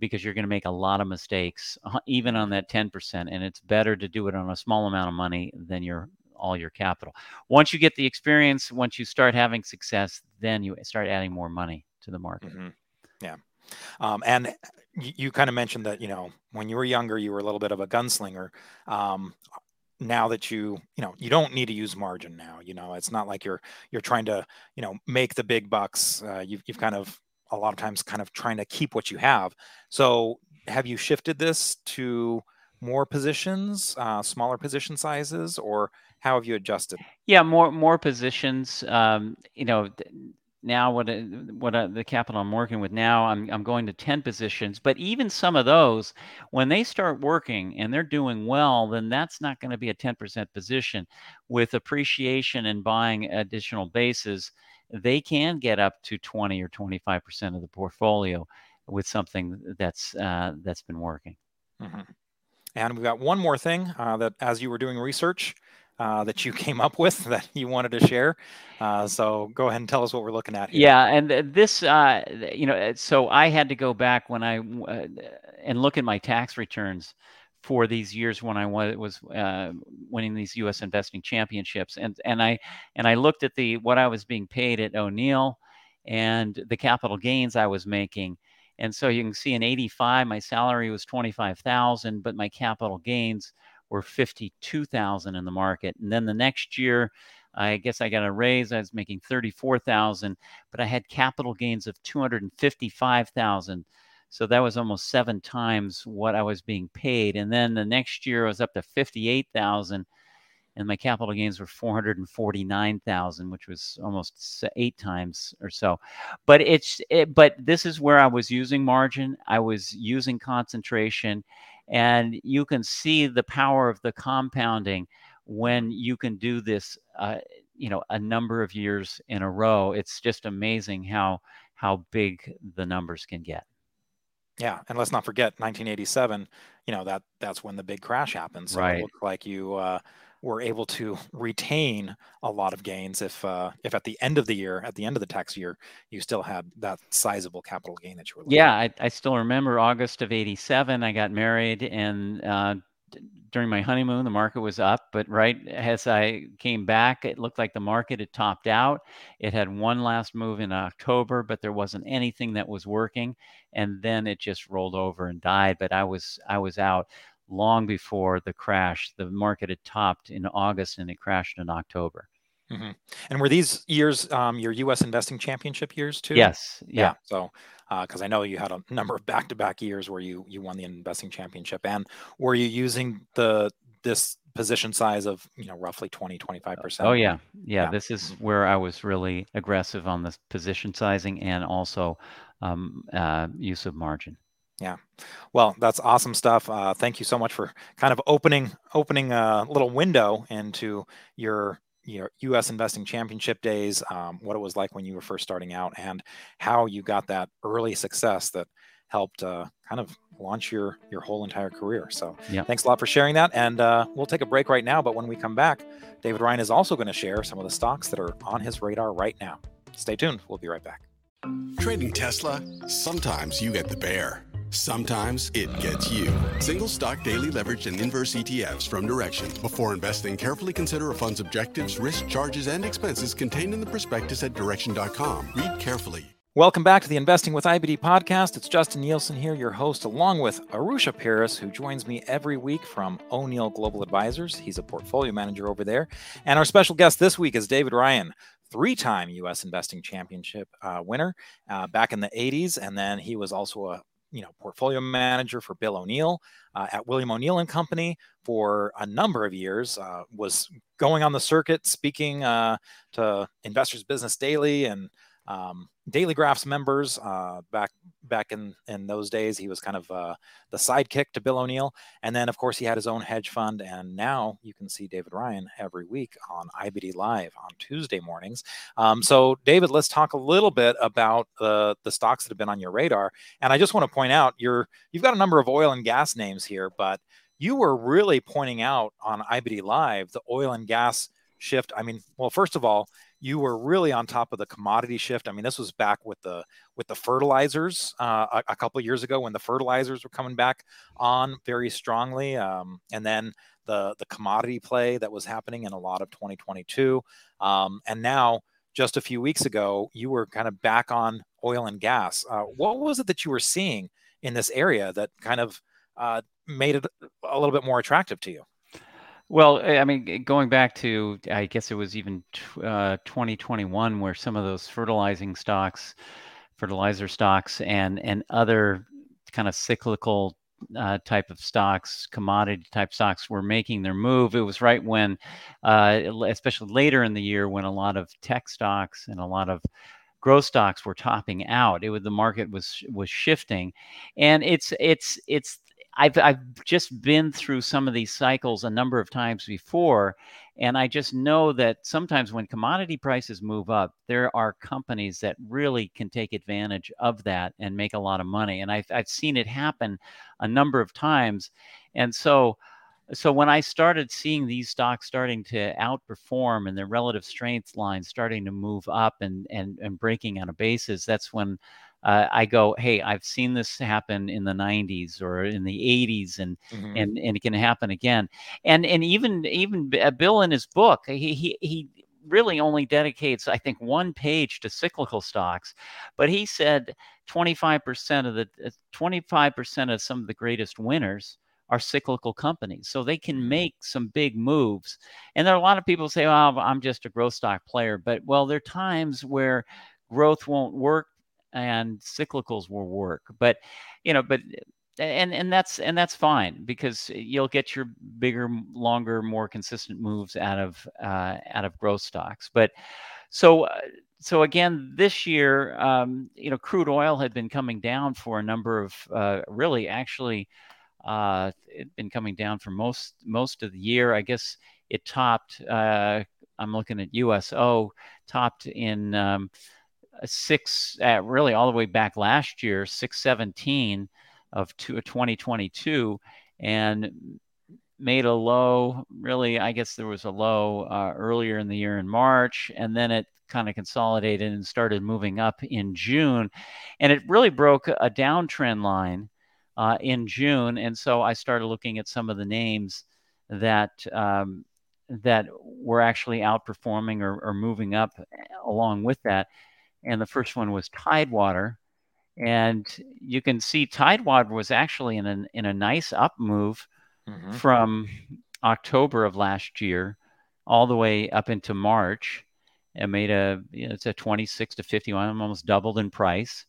because you're going to make a lot of mistakes, uh, even on that 10%. And it's better to do it on a small amount of money than your all your capital. Once you get the experience, once you start having success, then you start adding more money to the market. Mm-hmm. Yeah. Um, and you, kind of mentioned that, you know, when you were younger, you were a little bit of a gunslinger. Um, now that you you know you don't need to use margin now you know it's not like you're you're trying to you know make the big bucks. Uh, you've, you've kind of a lot of times kind of trying to keep what you have. So have you shifted this to more positions uh, smaller position sizes or how have you adjusted? Yeah more more positions um, you know now what what the capital I'm working with now I'm I'm going to 10 positions but even some of those when they start working and they're doing well then that's not going to be a 10% position with appreciation and buying additional bases they can get up to 20 or 25% of the portfolio with something that's uh, that's been working mm-hmm. and we've got one more thing uh, that as you were doing research uh, that you came up with that you wanted to share. Uh, so go ahead and tell us what we're looking at here. Yeah, and this, uh, you know, so I had to go back when I uh, and look at my tax returns for these years when I was uh, winning these U.S. investing championships, and and I and I looked at the what I was being paid at O'Neil and the capital gains I was making. And so you can see in 85, my salary was 25,000, but my capital gains were 52,000 in the market. And then the next year, I guess I got a raise. I was making 34,000, but I had capital gains of 255,000. So that was almost seven times what I was being paid. And then the next year I was up to 58,000 and my capital gains were 449,000 which was almost eight times or so. But it's it, but this is where I was using margin, I was using concentration and you can see the power of the compounding when you can do this uh, you know a number of years in a row. It's just amazing how how big the numbers can get. Yeah and let's not forget 1987 you know that that's when the big crash happened. So right. it looked like you uh, were able to retain a lot of gains if uh, if at the end of the year, at the end of the tax year, you still had that sizable capital gain that you were. Yeah, I, I, still remember August of '87. I got married, and uh, during my honeymoon, the market was up. But right as I came back, it looked like the market had topped out. It had one last move in October, but there wasn't anything that was working, and then it just rolled over and died. But I was I was out long before the crash. The market had topped in August and it crashed in October. Mm-hmm. And were these years um, your U.S. investing championship years too? Yes. Yeah. yeah. So, because uh, I know you had a number of back-to-back years where you you won the investing championship, and were you using the this position size of you know roughly 20 25 percent oh yeah. yeah. yeah this is where i was really aggressive on the position sizing and also um, uh, use of margin yeah. Well, that's awesome stuff. Uh, thank you so much for kind of opening opening a little window into your your U.S. investing championship days, um, what it was like when you were first starting out, and how you got that early success that helped uh, kind of launch your your whole entire career. So, yeah. thanks a lot for sharing that. And uh, we'll take a break right now. But when we come back, David Ryan is also going to share some of the stocks that are on his radar right now. Stay tuned. We'll be right back. Trading Tesla, sometimes you get the bear. Sometimes it gets you. Single stock daily leveraged and inverse ETFs from Direxion. Before investing, carefully consider a fund's objectives, risk, charges, and expenses contained in the prospectus at direxion.com. Read carefully. Welcome back to the Investing with IBD podcast. It's Justin Nielsen here, your host, along with Arusha Paris, who joins me every week from O'Neil Global Advisors. He's a portfolio manager over there. And our special guest this week is David Ryan, three time U.S. Investing Championship uh, winner uh, back in the 80s. And then he was also a you know portfolio manager for Bill O'Neil uh, at William O'Neil and Company for a number of years. Uh, was going on the circuit, speaking uh, to Investors Business Daily and um, Daily Graphs members uh, back back in in those days. He was kind of uh, the sidekick to Bill O'Neil, and then of course he had his own hedge fund. And now you can see David Ryan every week on IBD Live on Tuesday mornings. Um, so David, let's talk a little bit about the the stocks that have been on your radar. And I just want to point out you're you've got a number of oil and gas names here, but you were really pointing out on IBD Live the oil and gas shift. I mean, well, first of all, you were really on top of the commodity shift. I mean, this was back with the with the fertilizers uh, a, a, couple years ago when the fertilizers were coming back on very strongly, um, and then the the commodity play that was happening in a lot of 2022, um, and now just a few weeks ago you were kind of back on oil and gas. Uh, what was it that you were seeing in this area that kind of uh, made it a little bit more attractive to you? Well, I mean, going back to, I guess it was even uh, 2021, where some of those fertilizing stocks, fertilizer stocks, and and other kind of cyclical uh, type of stocks, commodity type stocks, were making their move. It was right when, uh, especially later in the year, when a lot of tech stocks and a lot of growth stocks were topping out. It was the market was was shifting, and it's it's it's I've I've just been through some of these cycles a number of times before, and I just know that sometimes when commodity prices move up, there are companies that really can take advantage of that and make a lot of money. And I've I've seen it happen a number of times, and so so when I started seeing these stocks starting to outperform and their relative strength lines starting to move up and and and breaking on a basis, that's when uh, I go, hey, I've seen this happen in the 90s or in the 80s, and mm-hmm. and and it can happen again. And and even even uh, Bill in his book, he he he really only dedicates, I think, one page to cyclical stocks, but he said 25% of the 25% uh, of some of the greatest winners are cyclical companies. So they can mm-hmm. make some big moves. And there are a lot of people say, oh, I'm just a growth stock player. But well, there are times where growth won't work and cyclicals will work. But you know, but and and that's and that's fine because you'll get your bigger, longer, more consistent moves out of uh, out of growth stocks. But so uh, so again, this year, um, you know, crude oil had been coming down for a number of uh, really actually. Uh, it's been coming down for most most of the year. I guess it topped. Uh, I'm looking at USO topped in um, six, uh, really all the way back last year, 617 of two, 2022, and made a low. Really, I guess there was a low uh, earlier in the year in March, and then it kind of consolidated and started moving up in June. And it really broke a downtrend line uh, in June. And so I started looking at some of the names that um, that were actually outperforming or, or moving up along with that and the first one was Tidewater. And you can see Tidewater was actually in a, in a nice up move mm-hmm. from October of last year all the way up into March. It made a you know, it's a 26 to 51, almost doubled in price.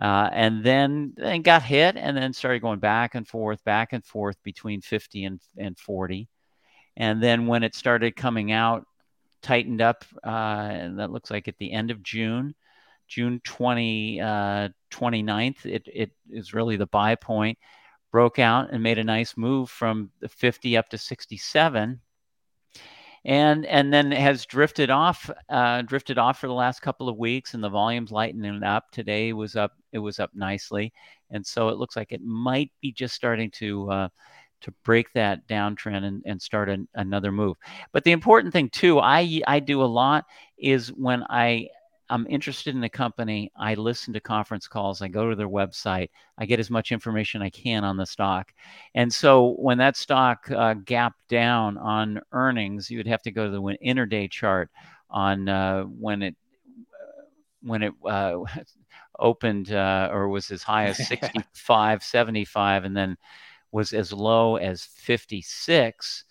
Uh, and then and got hit and then started going back and forth, back and forth between 50 and, and 40. And then when it started coming out, tightened up, uh, and that looks like at the end of June, June 20, uh, 29th, it, it is really the buy point, broke out and made a nice move from 50 up to 67 and and then has drifted off uh, drifted off for the last couple of weeks and the volumes lightening up. Today was up it was up nicely. And so it looks like it might be just starting to uh, to break that downtrend and, and start an, another move. But the important thing too i i do a lot is when i I'm interested in the company. I listen to conference calls. I go to their website. I get as much information I can on the stock. And so when that stock uh, gapped down on earnings, you would have to go to the intraday chart on uh, when it when it uh, opened uh, or was as high as 65, 75, and then was as low as 56.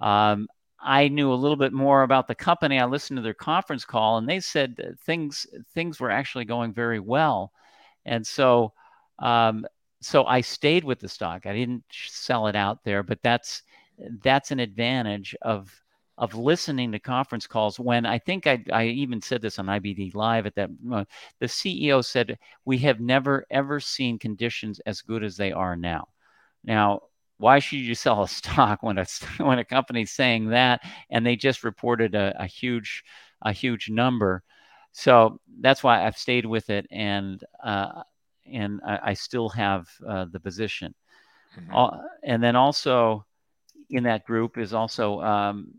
Um, I knew a little bit more about the company. I listened to their conference call, and they said things things were actually going very well, and so um, so I stayed with the stock. I didn't sell it out there, but that's that's an advantage of of listening to conference calls. When I think I, I even said this on IBD Live at that, uh, the CEO said we have never ever seen conditions as good as they are now. Now why should you sell a stock when a when a company's saying that? And they just reported a, a huge a huge number. So that's why i've stayed with it and uh, and I, I, still have uh, the position. Mm-hmm. uh, and then also in that group is also um,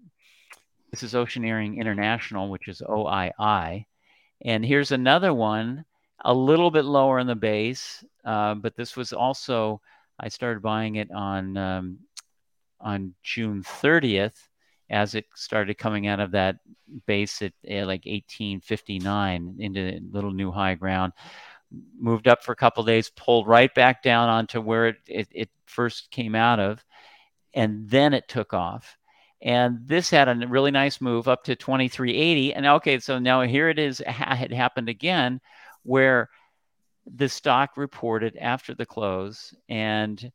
this is oceaneering international which is oii and here's another one a little bit lower in the base uh, but this was also I started buying it on um, on June 30th as it started coming out of that base at, at like 1859 into little new high ground. Moved up for a couple days, pulled right back down onto where it, it, it first came out of, and then it took off. And this had a really nice move up to 2380. And okay, so now here it is. It happened again where the stock reported after the close and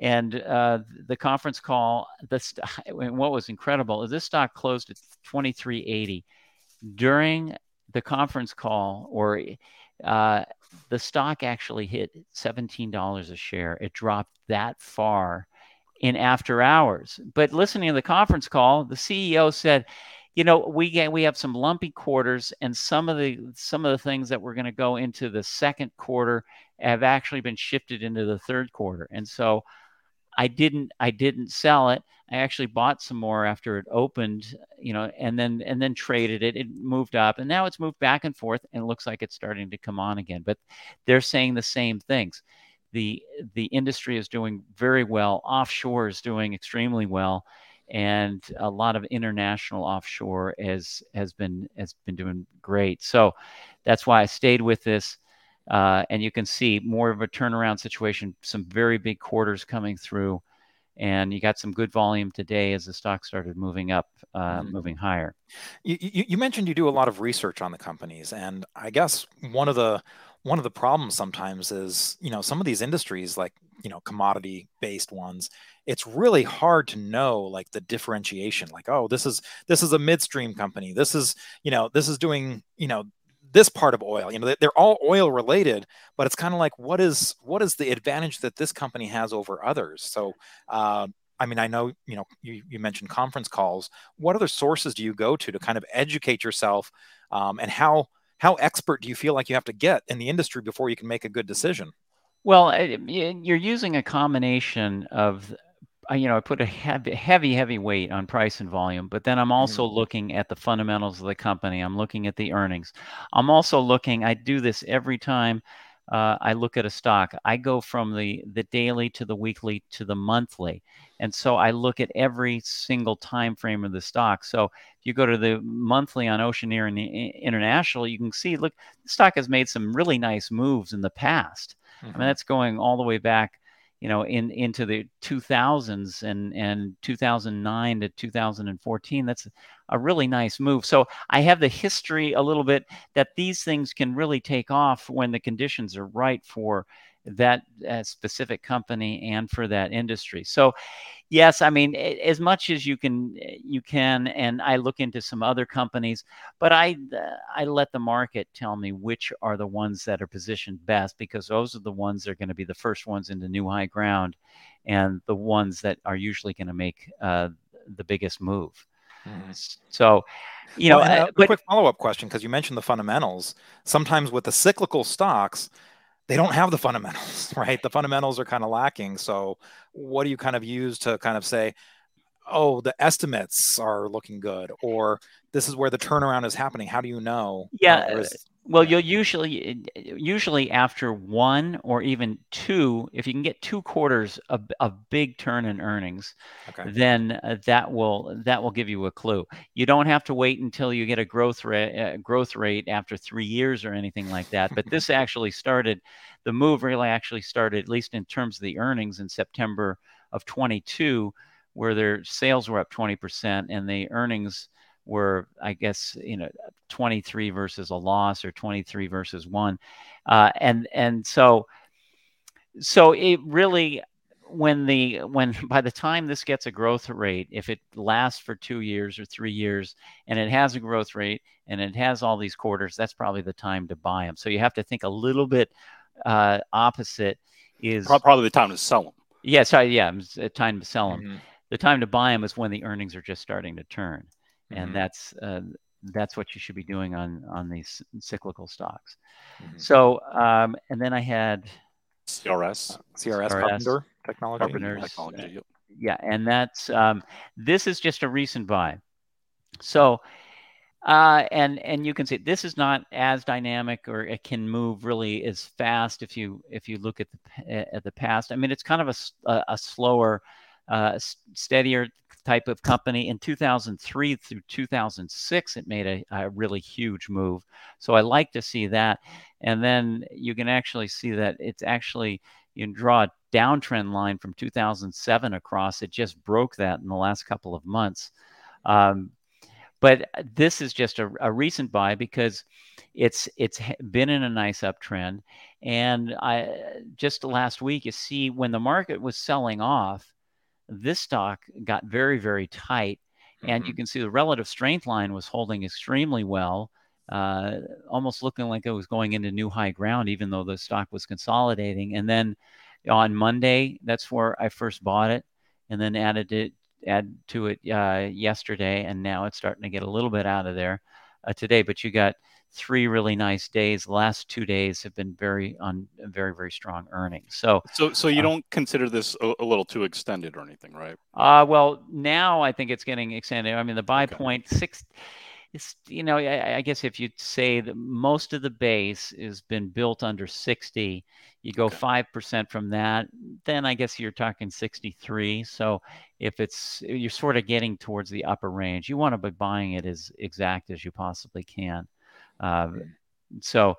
and uh, the conference call the st- what was incredible is this stock closed at 2380 during the conference call or uh, the stock actually hit $17 a share. It dropped that far in after hours. But listening to the conference call the ceo said you know we get we have some lumpy quarters and some of the some of the things that we're going to go into the second quarter have actually been shifted into the third quarter. And so i didn't i didn't sell it. I actually bought some more after it opened you know and then and then traded it. It moved up and now it's moved back and forth and it looks like it's starting to come on again. But they're saying the same things. The the industry is doing very well. Offshore is doing extremely well and a lot of international offshore has has been has been doing great. So that's why I stayed with this. Uh, and you can see more of a turnaround situation. Some very big quarters coming through, and you got some good volume today as the stock started moving up, uh, mm-hmm. moving higher. You, you, you mentioned you do a lot of research on the companies, and I guess one of the one of the problems sometimes is you know some of these industries like you know commodity based ones it's really hard to know like the differentiation like oh this is this is a midstream company. This is you know this is doing you know this part of oil. You know they're all oil related but it's kind of like what is what is the advantage that this company has over others? So uh, i mean i know you know you, you mentioned conference calls. What other sources do you go to to kind of educate yourself um, and how how expert do you feel like you have to get in the industry before you can make a good decision well you're using a combination of you know, I put a heavy, heavy, heavy weight on price and volume, but then I'm also mm-hmm. looking at the fundamentals of the company. I'm looking at the earnings. I'm also looking. I do this every time uh, I look at a stock. I go from the the daily to the weekly to the monthly, and so I look at every single time frame of the stock. So if you go to the monthly on Oceaneering International, you can see look, the stock has made some really nice moves in the past. Mm-hmm. I mean, mm-hmm. that's going all the way back you know in into the 2000s and and 2009 to 2014 that's a really nice move. So i have the history a little bit that these things can really take off when the conditions are right for that uh, specific company and for that industry. So, yes, I mean as much as you can, you can, and I look into some other companies, but I uh, I let the market tell me which are the ones that are positioned best because those are the ones that are going to be the first ones into new high ground, and the ones that are usually going to make uh, the biggest move. Mm-hmm. So, you know, well, uh, a, but, quick follow up question because you mentioned the fundamentals. Sometimes with the cyclical stocks they don't have the fundamentals, right? The fundamentals are kind of lacking. So, what do you kind of use to kind of say, oh, the estimates are looking good, or this is where the turnaround is happening? How do you know? Yeah. Well, you'll usually usually after one or even two, if you can get two quarters of a big turn in earnings, Okay. then uh, that will that will give you a clue. You don't have to wait until you get a growth rate uh, growth rate after three years or anything like that. But this actually started, the move really actually started, at least in terms of the earnings, in September of 22, where their sales were up 20% and the earnings were, I guess, you know, 23 versus a loss or 23 versus one, uh, and and so so it really when the when by the time this gets a growth rate if it lasts for two years or three years and it has a growth rate and it has all these quarters that's probably the time to buy them so you have to think a little bit uh, opposite is probably the time to sell them yeah sorry yeah it's time to sell them Mhm. the time to buy them is when the earnings are just starting to turn Mhm. and that's uh, that's what you should be doing on on these cyclical stocks Mhm. so um, and then i had CRS CRS, CRS, Carpenter Technology. Carpenter. Carpenter Carpenter's, technology. yep. yeah and that's um, this is just a recent buy so uh, and and you can see this is not as dynamic or it can move really as fast if you if you look at the at the past i mean it's kind of a a slower uh, steadier type of company. In 2003 through 2006 it made a, a really huge move. So i like to see that. And then you can actually see that it's actually you can draw a downtrend line from 2007 across. It just broke that in the last couple of months. Um, but this is just a, a recent buy because it's it's been in a nice uptrend. And i just last week you see when the market was selling off this stock got very very tight and you Mhm. can see the relative strength line was holding extremely well uh, almost looking like it was going into new high ground even though the stock was consolidating and then on monday that's where i first bought it and then added it add to it uh, yesterday, and now it's starting to get a little bit out of there uh, today. But you got three really nice days. The last two days have been very on very very strong earnings. So, So, so you Uh, don't consider this a, a little too extended or anything, right? uh, well, now I think it's getting extended. I mean, the buy Okay. point six. It's you know I, I guess if you say that most of the base has been built under 60, you go Okay. five percent from that, then I guess you're talking 63. So if it's you're sort of getting towards the upper range, you want to be buying it as exact as you possibly can. Uh, so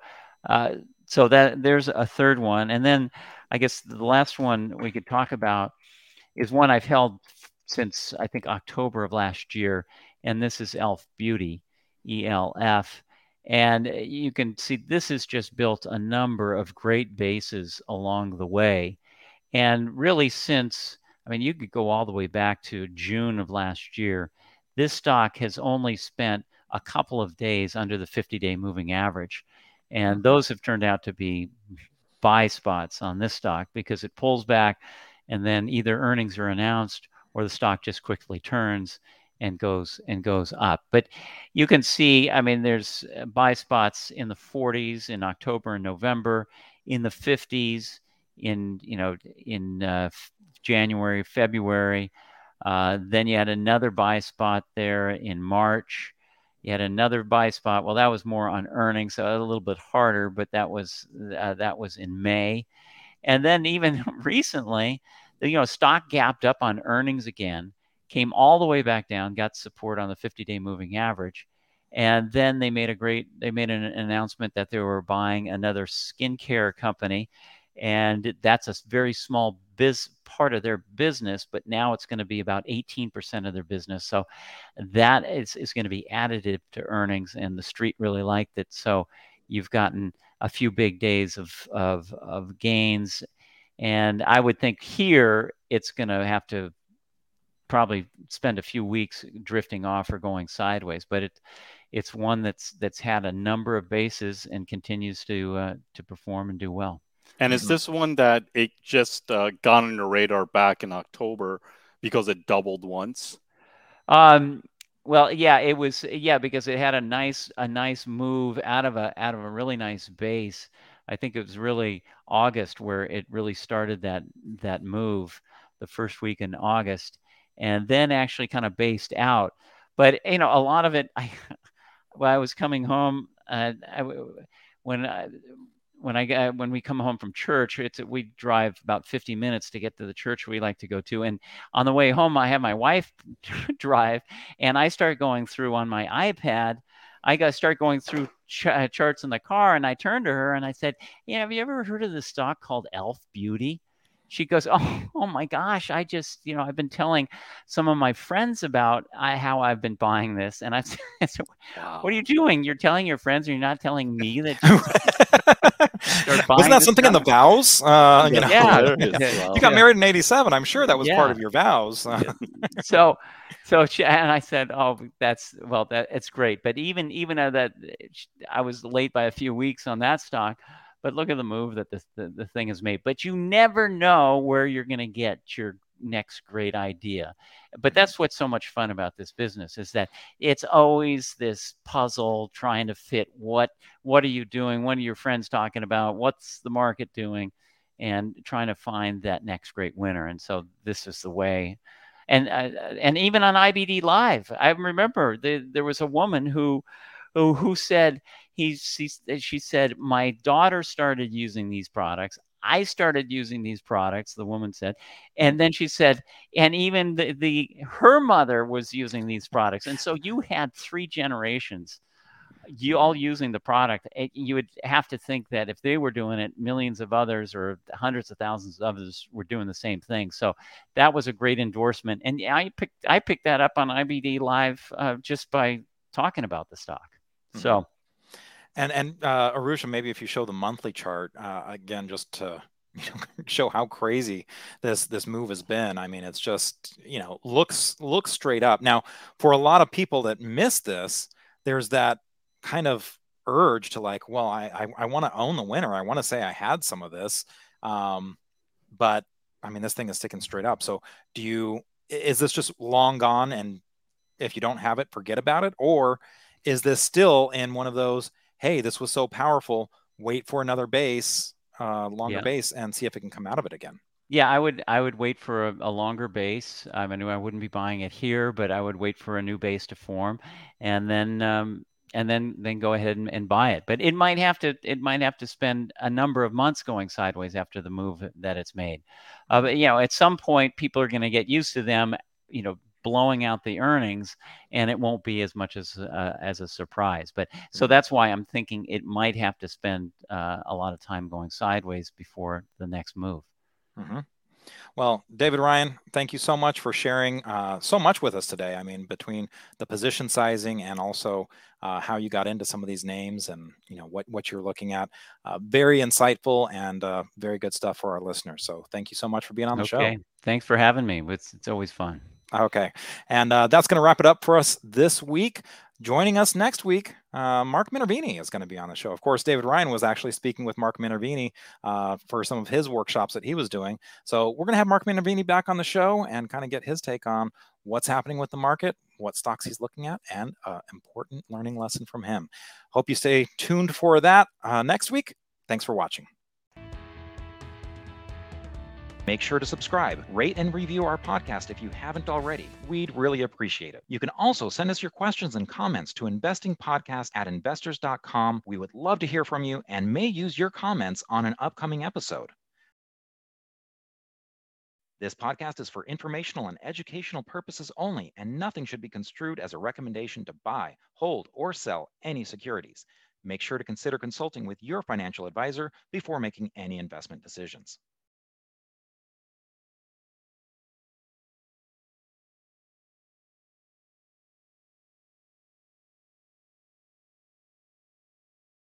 uh, so that there's a third one, and then I guess the last one we could talk about is one I've held since I think October of last year, and this is Elf Beauty, ELF. And you can see this has just built a number of great bases along the way. And really, since, I mean, you could go all the way back to June of last year, this stock has only spent a couple of days under the 50 day moving average. And those have turned out to be buy spots on this stock because it pulls back and then either earnings are announced or the stock just quickly turns and goes and goes up. But you can see, I mean, there's uh, buy spots in the 40s in October and November, in the 50s in you know in uh, January, February. Uh, then you had another buy spot there in March. You had another buy spot. Well, that was more on earnings, so a little bit harder, but that was uh, that was in May. And then even recently, you know, stock gapped up on earnings again, came all the way back down, got support on the 50-day moving average, and then they made a great they made an announcement that they were buying another skincare company, and that's a very small biz part of their business, but now it's going to be about 18% of their business. So that is, is going to be additive to earnings, and the street really liked it. So you've gotten a few big days of of, of gains, and I would think here it's going to have to probably spend a few weeks drifting off or going sideways, but it it's one that's that's had a number of bases and continues to uh, to perform and do well. And is this one that it just uh, got on your radar back in October because it doubled once? Um, well, yeah, it was yeah because it had a nice a nice move out of a out of a really nice base. I think it was really August where it really started that that move, the first week in August, and then actually kind of based out. But you know, a lot of it, I while I was coming home uh, I, when I, when I get when we come home from church, it's we drive about 50 minutes to get to the church we like to go to. And on the way home, I have my wife drive, and I start going through on my iPad. I got start going through ch- uh, charts in the car, and I turned to her and I said, "Yeah, have you ever heard of this stock called Elf Beauty?" She goes, "Oh, oh my gosh! I just, you know, I've been telling some of my friends about I, how I've been buying this, and I said, wow. what are you doing? You're telling your friends, or you're not telling me that." You're buying. Wasn't that something stuff? in the vows? Uh, you know, yeah, you got married in '87. I'm sure that was yeah. part of your vows. so, so she, and I said, "Oh, that's well, that it's great." But even even uh, that, I was late by a few weeks on that stock but look at the move that the, the, the thing has made. But you never know where you're going to get your next great idea. But mm-hmm. that's what's so much fun about this business is that it's always this puzzle trying to fit what what are you doing? What are your friends talking about? What's the market doing? And trying to find that next great winner. And so this is the way. And uh, and even on IBD Live, I remember the, there was a woman who who said he she, she said my daughter started using these products. I started using these products the woman said. And then she said and even the, the her mother was using these products. And so you had three generations you all using the product. You would have to think that if they were doing it millions of others or hundreds of thousands of others were doing the same thing. So that was a great endorsement. And i picked i picked that up on ibd live uh, just by talking about the stock mm-hmm. so and and uh, Arusha, maybe if you show the monthly chart uh, again, just to you know, show how crazy this this move has been. I mean, it's just you know looks looks straight up. Now, for a lot of people that miss this, there's that kind of urge to like, well, I I, I want to own the winner. I want to say I had some of this, um, but I mean, this thing is sticking straight up. So, do you is this just long gone and if you don't have it, forget about it, or is this still in one of those? hey, this was so powerful. Wait for another base, uh, longer yeah. base, and see if it can come out of it again. Yeah, I would. I would wait for a, a longer base. I knew I wouldn't be buying it here, but I would wait for a new base to form, and then um, and then then go ahead and, and, buy it. But it might have to it might have to spend a number of months going sideways after the move that it's made. Uh, but you know, at some point, people are going to get used to them. You know, blowing out the earnings and it won't be as much as uh, as a surprise. But so mm-hmm. that's why i'm thinking it might have to spend uh, a lot of time going sideways before the next move. Mm-hmm. well david ryan thank you so much for sharing uh, so much with us today. I mean between the position sizing and also uh, how you got into some of these names and you know what what you're looking at uh, very insightful and uh, very good stuff for our listeners. So thank you so much for being on the okay. show thanks for having me. It's, it's always fun Okay. And uh, that's going to wrap it up for us this week. Joining us next week, uh, Mark Minervini is going to be on the show. Of course, David Ryan was actually speaking with Mark Minervini uh, for some of his workshops that he was doing. So we're going to have Mark Minervini back on the show and kind of get his take on what's happening with the market, what stocks he's looking at, and an important learning lesson from him. Hope you stay tuned for that uh, next week. Thanks for watching. Make sure to subscribe, rate, and review our podcast if you haven't already. We'd really appreciate it. You can also send us your questions and comments to investingpodcast at investors.com. We would love to hear from you and may use your comments on an upcoming episode. This podcast is for informational and educational purposes only, and nothing should be construed as a recommendation to buy, hold, or sell any securities. Make sure to consider consulting with your financial advisor before making any investment decisions.